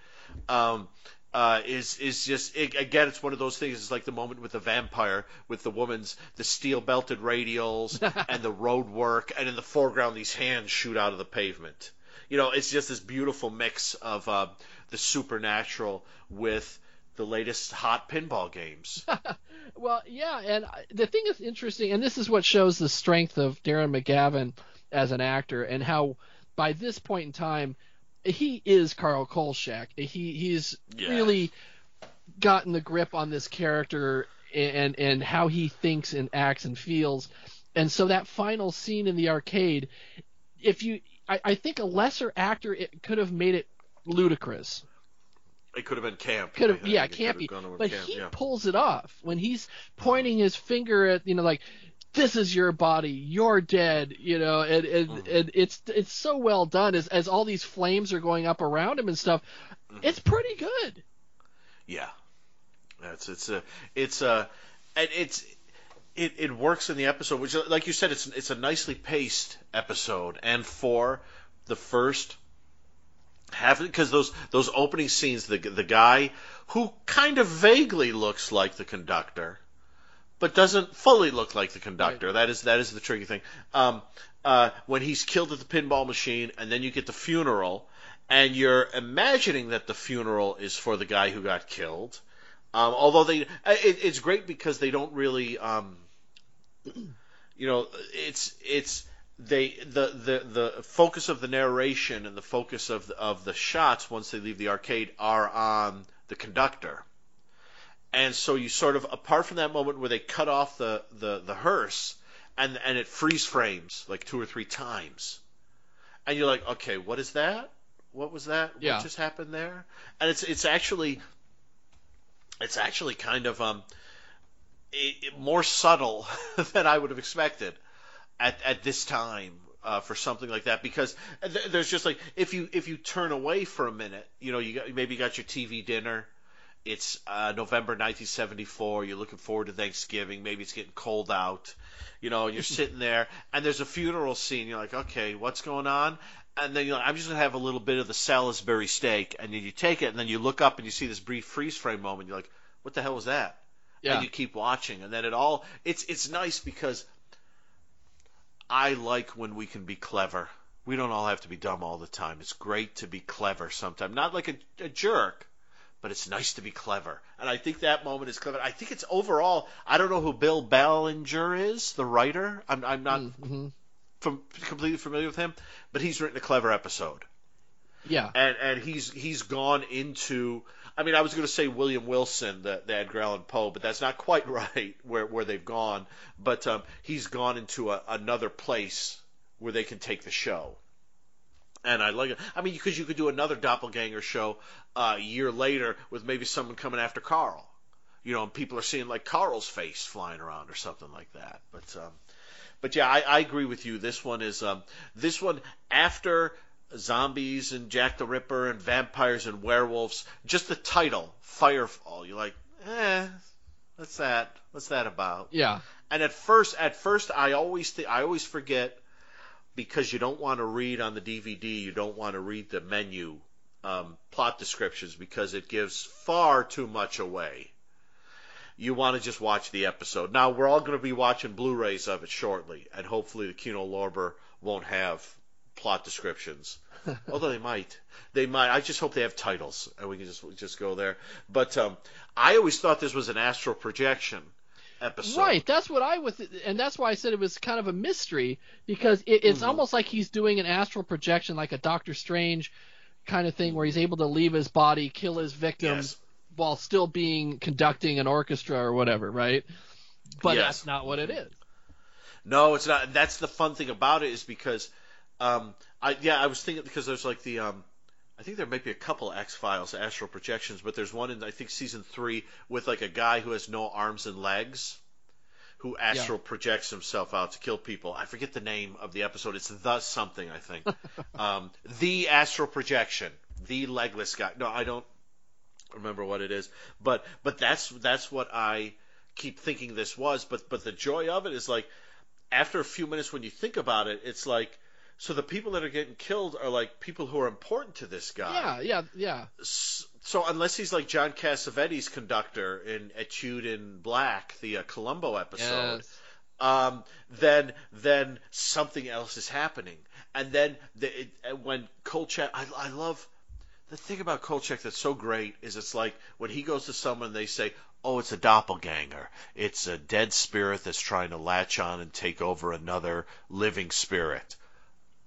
um, uh, is is just it, again it's one of those things it's like the moment with the vampire with the woman's the steel belted radials and the road work and in the foreground these hands shoot out of the pavement. You know it's just this beautiful mix of uh, the supernatural with the latest hot pinball games. Well, yeah, and the thing is interesting, and this is what shows the strength of Darren McGavin as an actor, and how by this point in time, he is Carl Kolchak. He he's Yeah. really gotten the grip on this character and and how he thinks and acts and feels, and so that final scene in the arcade, if you, I, I think a lesser actor it could have made it ludicrous. It could have been camp. Could have, yeah, It could have campy. But camp, he yeah. pulls it off when he's pointing his finger at, you know, like, this is your body, you're dead, you know, and, and, Mm-hmm. and it's it's so well done as as all these flames are going up around him and stuff. Mm-hmm. It's pretty good. Yeah, it's it's a it's a and it's it, it works in the episode, which like you said, it's it's a nicely paced episode, and for the first half, because those those opening scenes, the the guy who kind of vaguely looks like the conductor, but doesn't fully look like the conductor. That is that is the tricky thing. Um, uh, when he's killed at the pinball machine, and then you get the funeral, and you're imagining that the funeral is for the guy who got killed. Um, although they, it, it's great because they don't really, um, you know, it's it's they the, the the focus of the narration and the focus of the, of the shots once they leave the arcade are on the conductor. And so you sort of apart from that moment where they cut off the the, the hearse and and it freeze frames like two or three times. And you're like, "Okay, what is that? What was that? Yeah. What just happened there?" And it's it's actually it's actually kind of um it, it- more subtle than I would have expected at at this time uh, for something like that because th- there's just like if you if you turn away for a minute, you know, you got, maybe you got your TV dinner. It's uh, November 1974. You're looking forward to Thanksgiving. Maybe it's getting cold out. You know, you're sitting there, and there's a funeral scene. You're like, okay, what's going on? And then you're like, I'm just gonna have a little bit of the Salisbury steak, and then you take it, and then you look up and you see this brief freeze frame moment. You're like, what the hell was that? Yeah. and you keep watching, and then it all it's it's nice because I like when we can be clever. We don't all have to be dumb all the time. It's great to be clever sometimes, not like a, a jerk, but it's nice to be clever. And I think that moment is clever. I think it's overall. I don't know who Bill Ballinger is, the writer. I'm I'm not Mhm. from, completely familiar with him, but he's written a clever episode Yeah. and and he's he's gone into I mean I was going to say William Wilson the, the Edgar Allan Poe but that's not quite right where where they've gone but um, he's gone into a, another place where they can take the show and I like it I mean because you could do another doppelganger show uh, a year later with maybe someone coming after Carl you know and people are seeing like Carl's face flying around or something like that but um, but yeah, I, I agree with you. This one is um, this one after zombies and Jack the Ripper and vampires and werewolves. Just the title, Firefall. You're like, eh, what's that? What's that about? Yeah. And at first, at first, I always th- I always forget because you don't want to read on the DVD. You don't want to read the menu um, plot descriptions because it gives far too much away. You want to just watch the episode. Now we're all going to be watching Blu-rays of it shortly, and hopefully the Kino Lorber won't have plot descriptions. Although they might, they might. I just hope they have titles, and we can just just go there. But um, I always thought this was an astral projection episode. Right, that's what I was, and that's why I said it was kind of a mystery because it, it's Mhm. almost like he's doing an astral projection, like a Doctor Strange kind of thing, where he's able to leave his body, kill his victims, Yes. while still being conducting an orchestra or whatever, right? But Yes. that's not what it is. No, it's not. That's the fun thing about it is because, um, I yeah, I was thinking because there's like the um, I think there might be a couple X Files astral projections, but there's one in I think season three with like a guy who has no arms and legs, who astral projects himself out to kill people. I forget the name of the episode. It's the something I think. um, the astral projection, the legless guy. No, I don't remember what it is, but but that's that's what I keep thinking this was. But but the joy of it is like after a few minutes when you think about it, it's like so the people that are getting killed are like people who are important to this guy. Yeah, yeah, yeah. So unless he's like John Cassavetes' conductor in Etude in Black, the uh, Columbo episode, Yes. um, then then something else is happening. And then the, it, uh, when Kolchak, I, I love the thing about Kolchak that's so great is it's like when he goes to someone, they say, "Oh, it's a doppelganger. It's a dead spirit that's trying to latch on and take over another living spirit."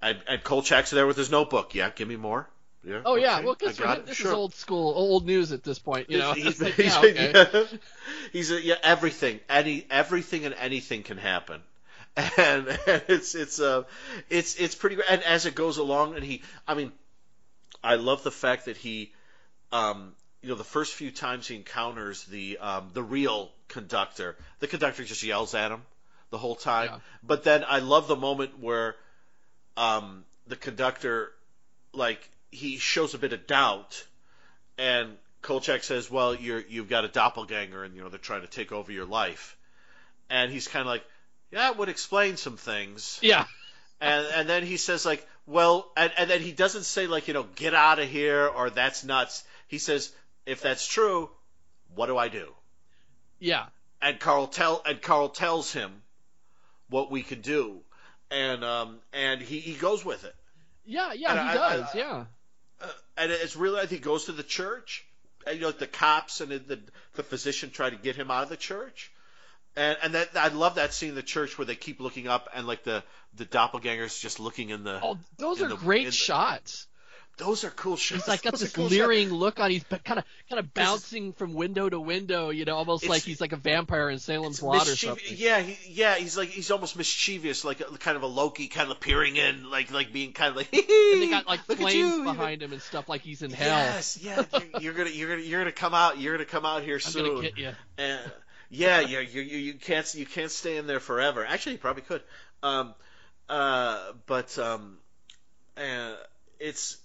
And, and Kolchak's there with his notebook. Yeah, give me more. Yeah. Oh yeah, okay, well, because this Sure. is old school, old news at this point. You know, He's, like, he's, yeah, okay. yeah. he's a, yeah, everything, any, everything and anything can happen, and, and it's it's uh, it's it's pretty great. And as it goes along, and he, I mean, I love the fact that he, um, you know, the first few times he encounters the um, the real conductor, the conductor just yells at him the whole time. Yeah. But then I love the moment where um, the conductor, like, he shows a bit of doubt, and Kolchak says, "Well, you're you've got a doppelganger, and you know they're trying to take over your life," and he's kind of like, "Yeah, it would explain some things." Yeah, and and then he says like, well, and, and then he doesn't say like you know get out of here or that's nuts. He says if that's true, what do I do? yeah. and Carl tell and Carl tells him what we can do, and um, and he, he goes with it. Yeah, yeah, And he I- does. I- yeah. Uh, and it's really I think he goes to the church. And, you know, the cops and the the physician try to get him out of the church. And and that I love that scene in the church where they keep looking up and like the the doppelgangers just looking in the. Oh, those are the- great shots. Those are cool shots. He's like got Those this cool shots. leering look on. He's kind of kind of bouncing from window to window. You know, almost like he's like a vampire in Salem's Lot or something. Yeah, he, yeah, he's like he's almost mischievous, like a, kind of a Loki, kind of peering in, like like being kind of like. And they got like flames you, you behind him and stuff like he's in hell. Yes, yeah, you're, you're gonna you're gonna you're gonna come out. You're gonna come out here I'm soon. gonna get you. And yeah, yeah, you, you you can't you can't stay in there forever. Actually, you probably could. Um, uh, but um, uh, it's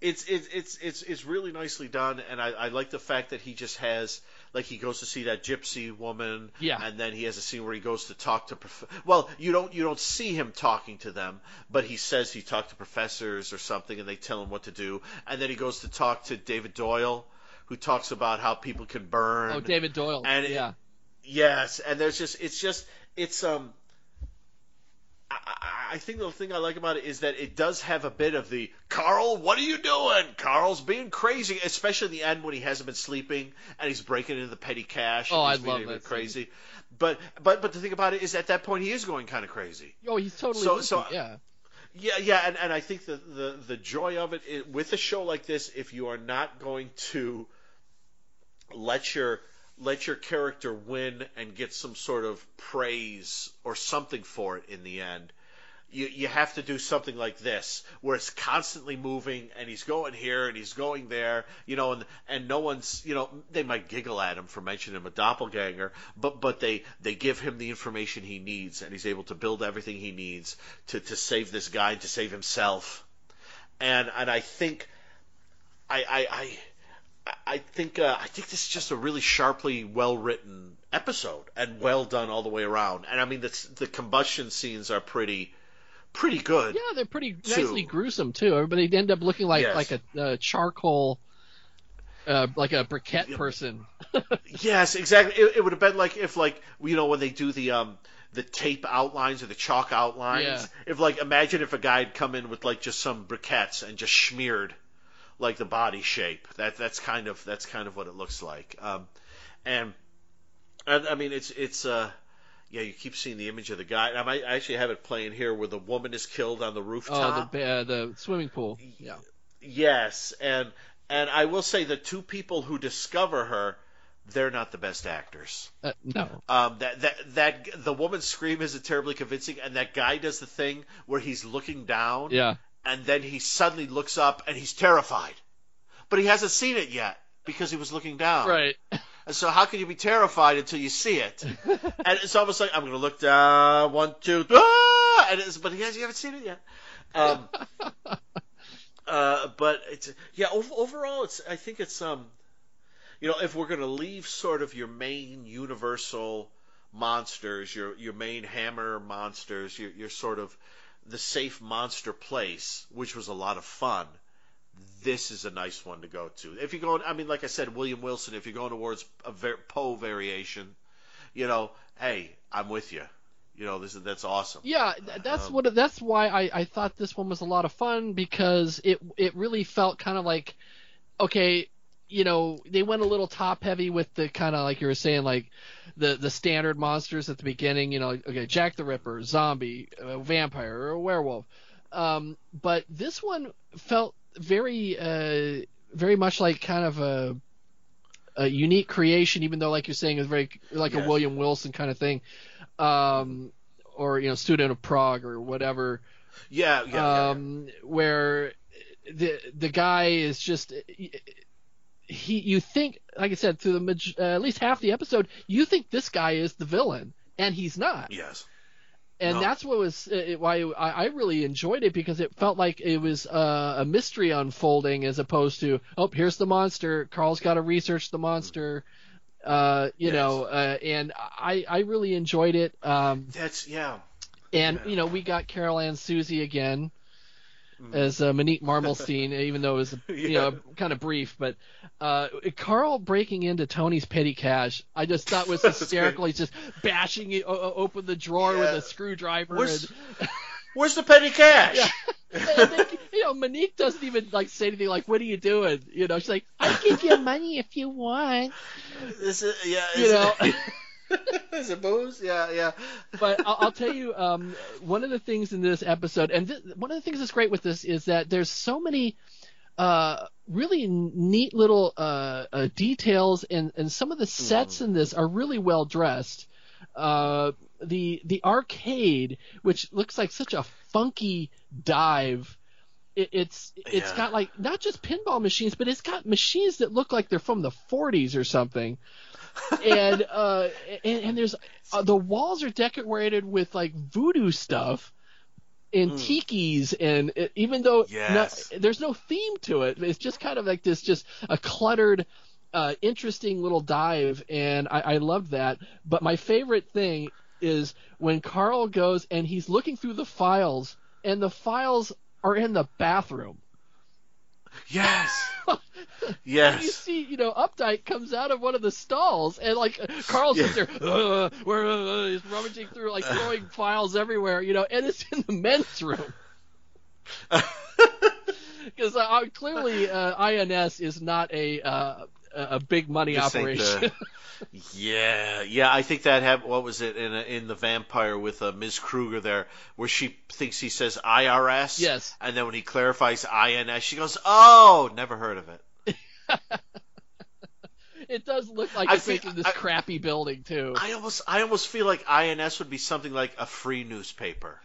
it's it's it's it's it's really nicely done, and I, I like the fact that he just has like he goes to see that gypsy woman, Yeah. and then he has a scene where he goes to talk to prof- well, you don't you don't see him talking to them, but he says he talked to professors or something, and they tell him what to do, and then he goes to talk to David Doyle, who talks about how people can burn. Oh, David Doyle. And it- yeah. Yes, and there's just it's just it's um. I, I- think the thing I like about it is that it does have a bit of the Carl, what are you doing? Carl's being crazy, especially in the end when he hasn't been sleeping and he's breaking into the petty cash. Oh, and I he's being love that scene. crazy. But but but the thing about it is at that point he is going kind of crazy. Oh, he's totally. So- so- yeah. Yeah, yeah, and, and I think the, the the joy of it is, with a show like this, if you are not going to let your let your character win and get some sort of praise or something for it in the end, you you have to do something like this where it's constantly moving and he's going here and he's going there, you know, and and no one's you know they might giggle at him for mentioning him a doppelganger, but but they they give him the information he needs and he's able to build everything he needs to to save this guy and to save himself, and and I think I I. I I think uh, I think this is just a really sharply well written episode and well done all the way around. And I mean the the combustion scenes are pretty pretty good. Yeah, they're pretty Two. nicely gruesome too. Everybody they end up looking like Yes. like a uh, charcoal, uh, like a briquette person. Yes, exactly. It, it would have been like if like you know when they do the um the tape outlines or the chalk outlines. Yeah. If like imagine if a guy had come in with like just some briquettes and just smeared like the body shape. That that's kind of that's kind of what it looks like. Um, and and I mean it's it's uh yeah you keep seeing the image of the guy. I might I actually have it playing here where the woman is killed on the Oh, rooftop. the uh, the swimming pool. Yeah. Yes, and and I will say the two people who discover her, they're not the best actors. Uh, no. Um, that that that the woman's scream isn't terribly convincing, and that guy does the thing where he's looking down, Yeah. And then he suddenly looks up and he's terrified, but he hasn't seen it yet because he was looking down. Right. And so how can you be terrified until you see it? and it's almost like I'm going to look down, one, two, ah! and it's, but he has, you haven't seen it yet. Um, uh, but it's yeah. Ov- overall, it's I think it's um, you know, if we're going to leave sort of your main universal monsters, your your main hammer monsters, your your sort of the safe monster place, which was a lot of fun. This is a nice one to go to. If you're going, I mean, like I said, William Wilson. If you're going towards a ver- Poe variation, you know, hey, I'm with you. You know, this is that's awesome. Yeah, th- that's Um, what. That's why I, I thought this one was a lot of fun because it it really felt kind of like, okay, you know, they went a little top heavy with the kind of like you were saying like, the the standard monsters at the beginning. You know, okay, Jack the Ripper, zombie, uh, vampire, or a werewolf. Um, but this one felt very uh very much like kind of a a unique creation, even though, like you're saying, it's very like Yes. a William Wilson kind of thing, um, or you know, Student of Prague or whatever, Yeah, yeah, yeah, um, where the the guy is just he. You think, like I said, through the maj- uh, at least half the episode, you think this guy is the villain, and he's not yes. and No. that's what was uh, it- why I, I really enjoyed it because it felt like it was uh, a mystery unfolding as opposed to oh here's the monster Carl's got to research the monster uh, you Yes. know uh, and I I really enjoyed it um, That's yeah. and Yeah. you know we got Carol and Susie again as uh, Monique Marmelstein, even though it was you Yeah. know kind of brief. But uh, Carl breaking into Tony's petty cash, I just thought was hysterical. He's just bashing it, o- open the drawer with a screwdriver. Where's, and, where's the petty cash? Yeah. then, you know, Monique doesn't even like say anything like, "What are you doing?" You know, she's like, "I'll give you money if you want." This Is yeah, You know. Is suppose. Yeah, yeah. but I'll, I'll tell you, um, one of the things in this episode, and th- one of the things that's great with this is that there's so many uh, really neat little uh, uh, details, and, and some of the sets in this are really well dressed. Uh, the the arcade, which looks like such a funky dive. It, it's it's Yeah. got like not just pinball machines, but it's got machines that look like they're from the 40s or something and uh and, and there's uh, the walls are decorated with like voodoo stuff and tikis and it, even though Yes. no, there's no theme to it it's just kind of like this just a cluttered uh interesting little dive and i i loved that but my favorite thing is when carl goes and he's looking through the files and the files are in the bathroom Yes. Yes. You see, you know, Updike comes out of one of the stalls, and like Carl's Yeah. there, uh, where uh, he's rummaging through, like throwing files everywhere, you know, and it's in the men's room because uh, uh, clearly uh, INS is not a uh, a big money This operation. the- yeah, yeah. I think that happened. What was it in a, in the Vampire with uh, Ms. Kruger there, where she thinks he says IRS. Yes. And then when he clarifies INS, she goes, "Oh, never heard of it." it does look like I it's making this I- crappy building too. I almost I almost feel like INS would be something like a free newspaper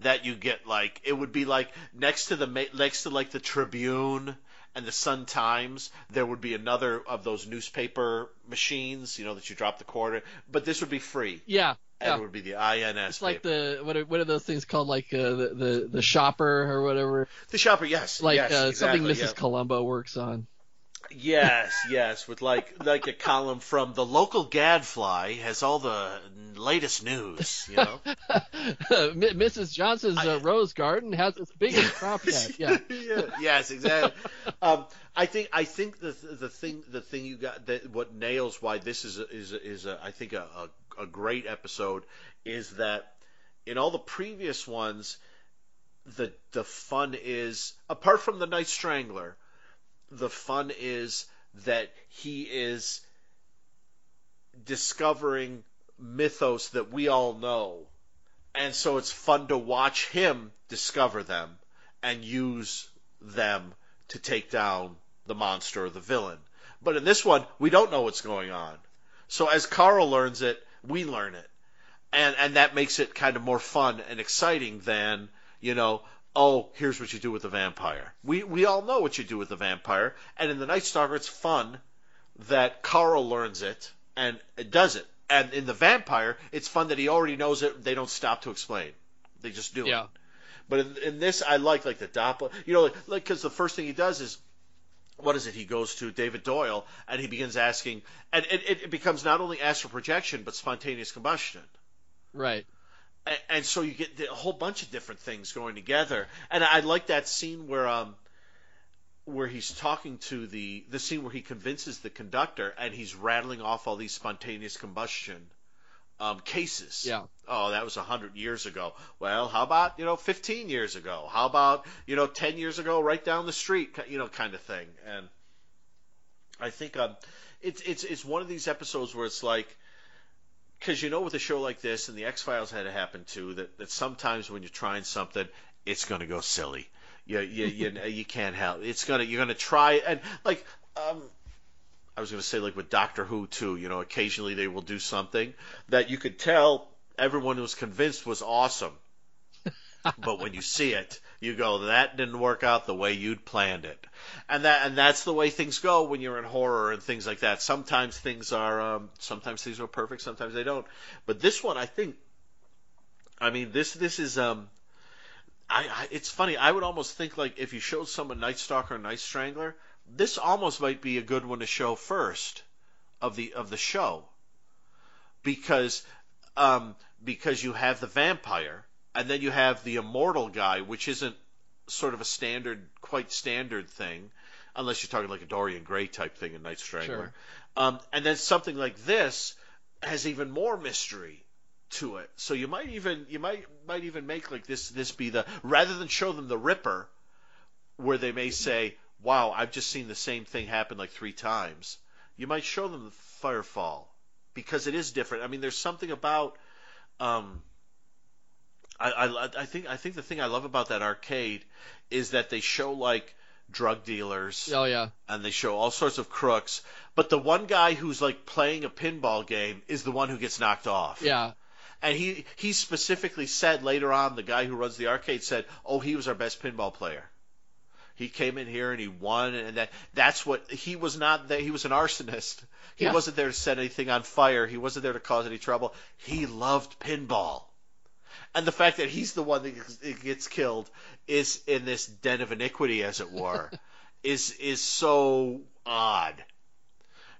that you get like it would be like next to the next to like the Tribune and the Sun Times there would be another of those newspaper machines you know that you drop the quarter but this would be free yeah, and yeah. it would be the INS It's like paper. the what are, what are those things called? Like uh, the, the the shopper or whatever. the shopper yes Like yes, uh, exactly, something Mrs. yeah. Columbo works on. Yes, yes, with like like a column from the local Gadfly has all the latest news, you know. M- Mrs. Johnson's uh, rose garden has its biggest crop yet. Yeah. yeah. Yes, exactly. Um, I think I think the the thing the thing you got that what nails why this is a, is a, is a, I think a, a a great episode is that in all the previous ones the the fun is apart from the Night Strangler the fun is that he is discovering mythos that we all know and so it's fun to watch him discover them and use them to take down the monster or the villain. But in this one, we don't know what's going on. So as Carl learns it, we learn it. And and that makes it kind of more fun and exciting than, you know, oh, here's what you do with the vampire. We we all know what you do with the vampire, and in the Night Stalker it's fun that Carl learns it and does it. And in the vampire, it's fun that he already knows it. They don't stop to explain. They just do Yeah. it. But in, in this, I like like the Doppler. You know, like because the first thing he does is what is it? He goes to David Doyle and he begins asking, and it, it becomes not only astral projection but spontaneous combustion. Right. And, and so you get a whole bunch of different things going together. And I like that scene where um where he's talking to the the scene where he convinces the conductor and he's rattling off all these spontaneous combustion um, cases. Yeah. Oh, that was a hundred years ago. Well, how about you know fifteen years ago? How about you know ten years ago, right down the street? You know, kind of thing. And I think um, it's it's it's one of these episodes where it's like because you know with a show like this and the X Files had to happen too that that sometimes when you're trying something, it's going to go silly. You you you, you can't help. It's gonna you're gonna try and like um. I was going to say like with Doctor Who too, you know, occasionally they will do something that you could tell everyone was convinced was awesome. but when you see it, you go, that didn't work out the way you'd planned it. And that and that's the way things go when you're in horror and things like that. Sometimes things are um, sometimes things are perfect, sometimes they don't. But this one I think I mean this this is um I, I it's funny, I would almost think like if you showed someone Night Stalker Night Strangler, this almost might be a good one to show first of the of the show because um, because you have the vampire and then you have the immortal guy, which isn't sort of a standard, quite standard thing, unless you're talking like a Dorian Gray type thing in Night Strangler. Sure. Um, and then something like this has even more mystery to it. So you might even you might might even make like this this be the rather than show them the Ripper, where they may say, "Wow, I've just seen the same thing happen like three times." You might show them the Firefall because it is different. I mean, there's something about um, I, I, I think I think the thing I love about that arcade is that they show like drug dealers Oh yeah. and they show all sorts of crooks, but the one guy who's like playing a pinball game is the one who gets knocked off. Yeah. And he he specifically said later on the guy who runs the arcade said, "Oh, he was our best pinball player." He came in here and he won, and that that's what he was not there. He was an arsonist. He Yeah. wasn't there to set anything on fire. He wasn't there to cause any trouble. He loved pinball. And the fact that he's the one that gets- gets killed is in this den of iniquity, as it were, is is so odd.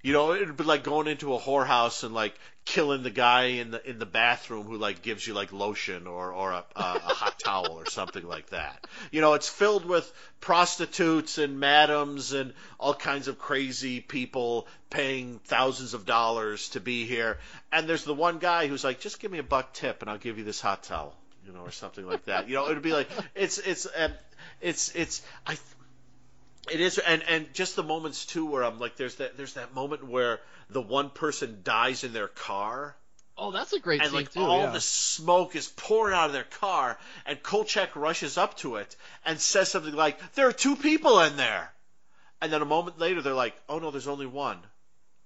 You know, it'd be like going into a whorehouse and like killing the guy in the in the bathroom who like gives you like lotion or or a, a, a hot towel or something like that. You know, it's filled with prostitutes and madams and all kinds of crazy people paying thousands of dollars to be here. And there's the one guy who's like, just give me a buck tip and I'll give you this hot towel, you know, or something like that. You know, it'd be like it's it's um, it's it's I it is, and and just the moments too where I'm like, there's that there's that moment where the one person dies in their car, Oh, that's a great and scene like too. all yeah. the smoke is pouring out of their car, and Kolchak rushes up to it and says something like, "There are two people in there," and then a moment later they're like, "Oh no, there's only one,"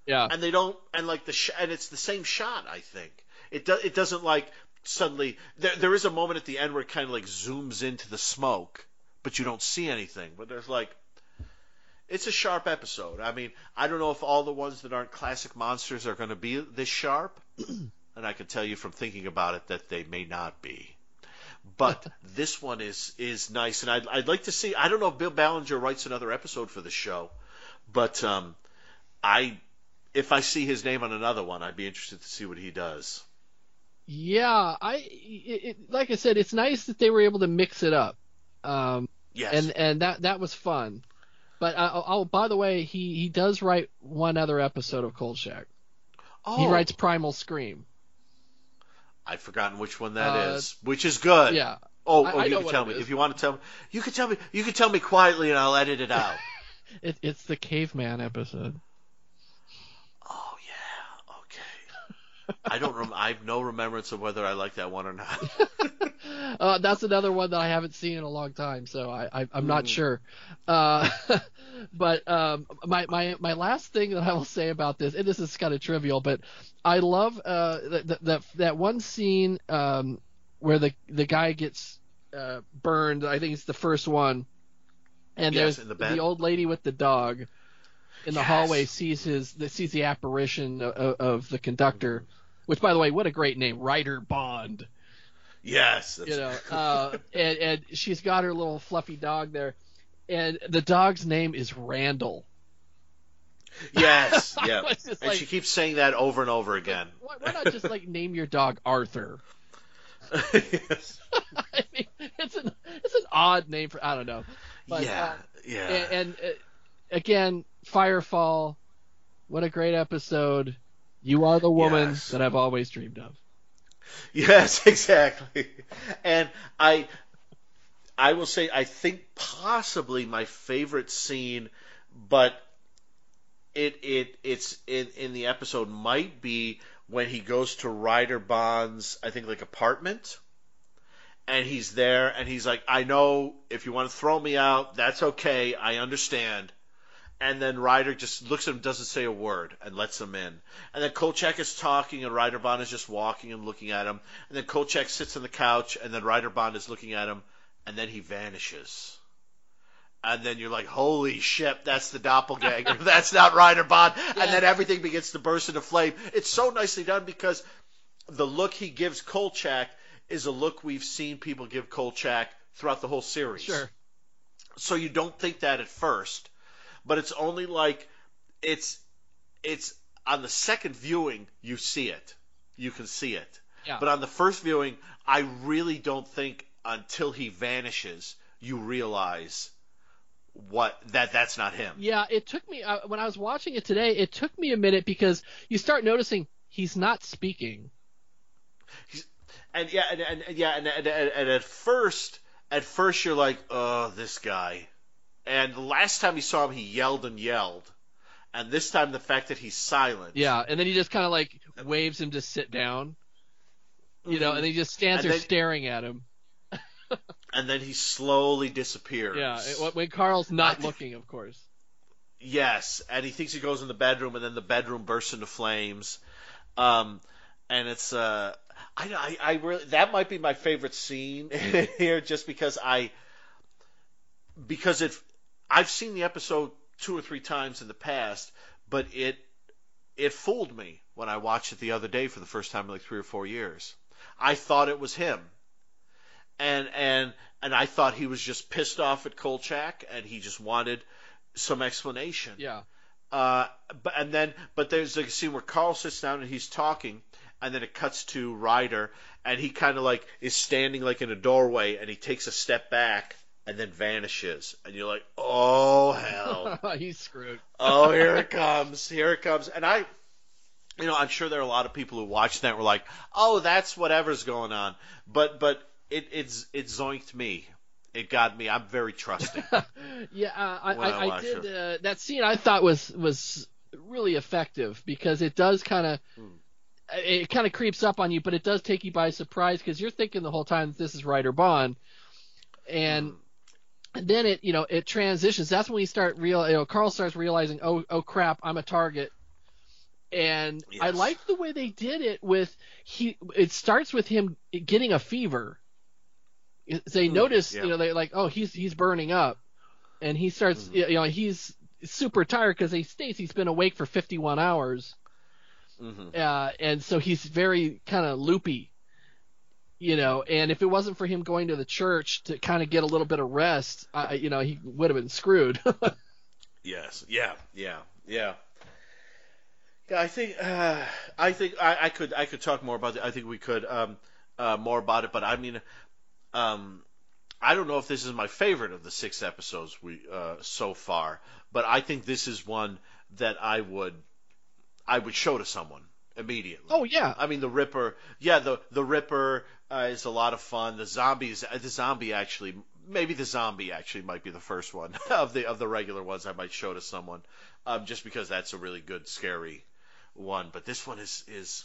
yeah. and they don't, and like the sh- and it's the same shot. I think it does. It doesn't like suddenly. There there is a moment at the end where it kind of like zooms into the smoke, but you don't see anything. But there's like it's a sharp episode. I mean, I don't know if all the ones that aren't classic monsters are going to be this sharp, and I can tell you from thinking about it that they may not be. But this one is is nice, and I'd, I'd like to see. I don't know if Bill Ballinger writes another episode for the show, but um, I if I see his name on another one, I'd be interested to see what he does. Yeah, I it, it, like I said, it's nice that they were able to mix it up, um, Yes, and and that that was fun. But uh, oh, by the way, he he does write one other episode of Kolchak. oh, He writes Primal Scream. I've forgotten which one that is, Uh, which is good. Yeah, Oh, I- oh I you can tell me is. if you want to tell me. You can tell me. You can tell me quietly, and I'll edit it out. it, it's the caveman episode. oh yeah, okay. I don't. Rem- I have no remembrance of whether I like that one or not. Uh, that's another one that I haven't seen in a long time, so I, I I'm not Mm. sure. Uh, but um, my my my last thing that I will say about this, and this is kind of trivial, but I love uh that that that one scene um where the the guy gets uh burned. I think it's the first one, and Yes, there's in the old lady with the dog in the Yes. hallway sees his the, sees the apparition of, of the conductor. Which, by the way, what a great name, Ryder Bond yes. You know, uh, and, and she's got her little fluffy dog there, and the dog's name is Randall. Yes. Yeah. And like- she keeps saying that over and over again. Why, why not just like name your dog Arthur? yes. I mean, it's an it's an odd name for I don't know. But, yeah. uh, yeah. And, and uh, again, Firefall, what a great episode! You are the woman Yes. that I've always dreamed of. Yes, exactly. And I I will say I think possibly my favorite scene, but it it it's in in the episode might be when he goes to Ryder Bond's I think like apartment and he's there and he's like, I know if you want to throw me out, that's okay, I understand. And then Ryder just looks at him, doesn't say a word, and lets him in. And then Kolchak is talking, and Ryder Bond is just walking and looking at him. And then Kolchak sits on the couch, and then Ryder Bond is looking at him, and then he vanishes. And then you're like, holy shit, that's the doppelganger. that's not Ryder Bond. And then everything begins to burst into flame. It's so nicely done because the look he gives Kolchak is a look we've seen people give Kolchak throughout the whole series. Sure. So you don't think that at first, but it's only like it's it's on the second viewing you see it. You can see it. Yeah. But on the first viewing, I really don't think until he vanishes you realize what that that's not him. Yeah, it took me uh, when I was watching it today. It took me a minute because you start noticing he's not speaking. And yeah, and, and yeah, and, and, and at first, at first you're like, oh, this guy. And the last time you saw him, he yelled and yelled. And this time, the fact that he's silent. Yeah, and then he just kind of like waves him to sit down. You know, and he just stands And there then- staring at him. And then he slowly disappears. Yeah, it, when Carl's not looking, of course. Yes, and he thinks he goes in the bedroom, and then the bedroom bursts into flames. Um, and it's uh, I, I, I really that might be my favorite scene here, just because I, because it, I've seen the episode two or three times in the past, but it, it fooled me when I watched it the other day for the first time in like three or four years. I thought it was him, and and and I thought he was just pissed off at Kolchak, and he just wanted some explanation. Yeah. Uh, but and then but there's like a scene where Carl sits down and he's talking, and then it cuts to Ryder, and he kind of like is standing like in a doorway, and he takes a step back and then vanishes, and you're like, oh hell, he's screwed. oh here it comes, here it comes, and I. You know, I'm sure there are a lot of people who watched that and were like, "Oh, that's whatever's going on," but but it it's it zoinked me. It got me. I'm very trusting. yeah, uh, I, I I, I did uh, that scene. I thought was was really effective because it does kind of Hmm. it kind of creeps up on you, but it does take you by surprise because you're thinking the whole time that this is Ryder Bond, and Hmm. Then it you know it transitions. That's when you start real. You know, Carl starts realizing, oh oh crap, I'm a target. And I like the way they did it with he. It starts with him getting a fever. They Hmm, notice, yeah. you know, they're like, oh, he's he's burning up, and he starts, Mhm. you know, he's super tired because he states he's been awake for 51 hours, hmm uh, and so he's very kind of loopy, you know. And if it wasn't for him going to the church to kind of get a little bit of rest, I, you know, he would have been screwed. Yes. Yeah. Yeah. Yeah. Yeah. I think. Uh, I think I, I could. I could talk more about it. I think we could um, uh, more about it. But I mean, um, I don't know if this is my favorite of the six episodes we uh, so far. But I think this is one that I would. I would show to someone immediately. oh yeah, I mean, the Ripper. Yeah, the the Ripper uh, is a lot of fun. The zombies. uh, The zombie actually. Maybe the zombie actually might be the first one of the of the regular ones I might show to someone, um, just because that's a really good scary one. But this one is is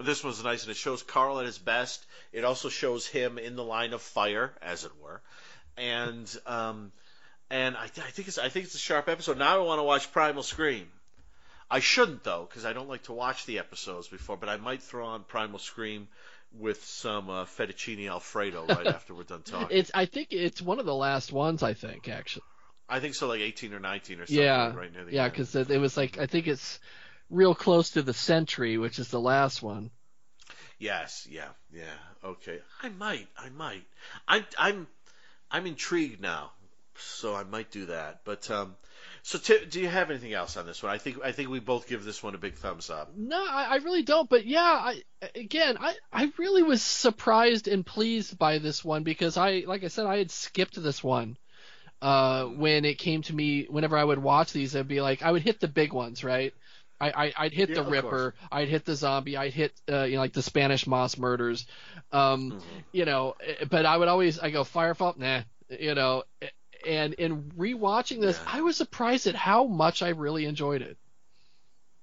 this one's nice and it shows Carl at his best. It also shows him in the line of fire, as it were, and um, and I, I think it's I think it's a sharp episode. Now I want to watch Primal Scream. I shouldn't though, because I don't like to watch the episodes before. But I might throw on Primal Scream with some uh, fettuccine alfredo right after we're done talking. it's. I think it's one of the last ones. I think actually. I think so, like 18 or 19 or something. Yeah, right near the yeah, because it was like I think it's real close to the Century, which is the last one. Yes, yeah, yeah. Okay, I might, I might. I, I'm, I'm intrigued now, so I might do that. But um, so Ti- do you have anything else on this one? I think I think we both give this one a big thumbs up. No, I, I really don't. But yeah, I again, I I really was surprised and pleased by this one because I, like I said, I had skipped this one. Uh, when it came to me, whenever I would watch these, I'd be like, I would hit the big ones, right? I, I I'd hit Yeah, the Ripper, I'd hit the Zombie, I'd hit uh, you know like the Spanish Moss murders, um, Mhm. you know. eh, But I would always I go Firefall, nah, you know. And in rewatching this, Yeah. I was surprised at how much I really enjoyed it.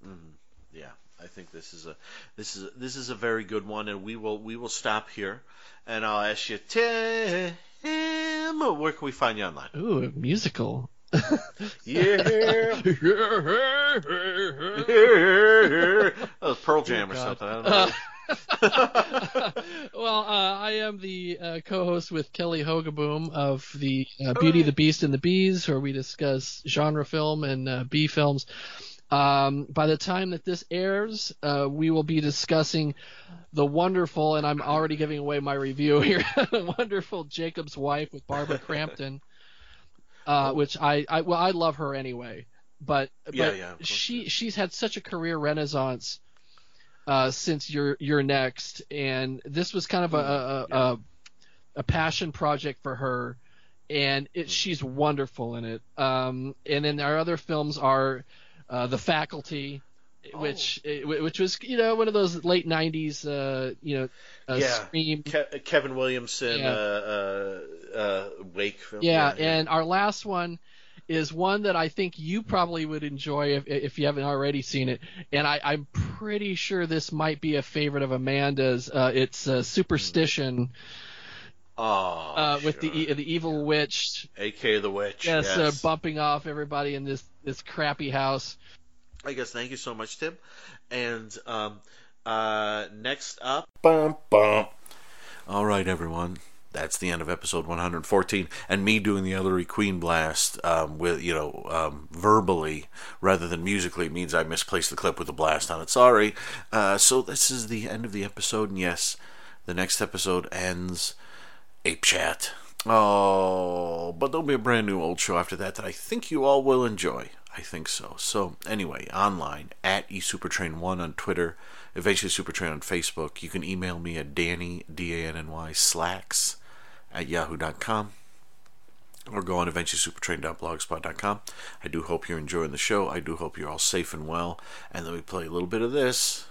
Mhm. Yeah, I think this is a this is a, this is a very good one, and we will we will stop here, and I'll ask you, Tim, where can we find you online? Ooh, a musical. Yeah, oh, Pearl Jam or God. something. I don't know. well, uh, I am the uh, co-host with Kelly Hogaboom of the uh, Beauty, the Beast, and the Bees, where we discuss genre film and uh, B films. Um, by the time that this airs, uh, we will be discussing the wonderful, and I'm already giving away my review here, the wonderful Jacob's Wife with Barbara Crampton, uh, which I, I well I love her anyway, but Yeah, but yeah, she she's had such a career renaissance uh, since you're you're next, and this was kind of a a, a, a passion project for her and it, she's wonderful in it. Um, and then our other films are uh, The Faculty, which Oh. which was you know one of those late '90s uh, you know uh, Yeah. Scream. Ke- Kevin Williamson, Yeah. uh, uh, uh, Wake film. Yeah, and our last one is one that I think you probably would enjoy if if you haven't already seen it, and I, I'm pretty sure this might be a favorite of Amanda's. Uh, it's uh, Superstition oh, uh, with the sure. e- the evil witch. AK the Witch. Yes, Yes, Uh, bumping off everybody in this this crappy house. I guess thank you so much, Tim. And um, uh, next up, Bum, bum. All right, everyone. That's the end of episode 114, and me doing the Ellery Queen blast um, with you know um, verbally rather than musically means I misplaced the clip with the blast on it. Sorry. Uh, so this is the end of the episode, and yes, the next episode ends ape chat. Oh, but there'll be a brand new old show after that that I think you all will enjoy. I think so. So anyway, online at eSupertrain1 on Twitter, eventually Supertrain on Facebook. You can email me at Danny D A N N Y slacks at yahoo.com or go on eventuallysupertrain.blogspot.com. I do hope you're enjoying the show. I do hope you're all safe and well. And let me play a little bit of this.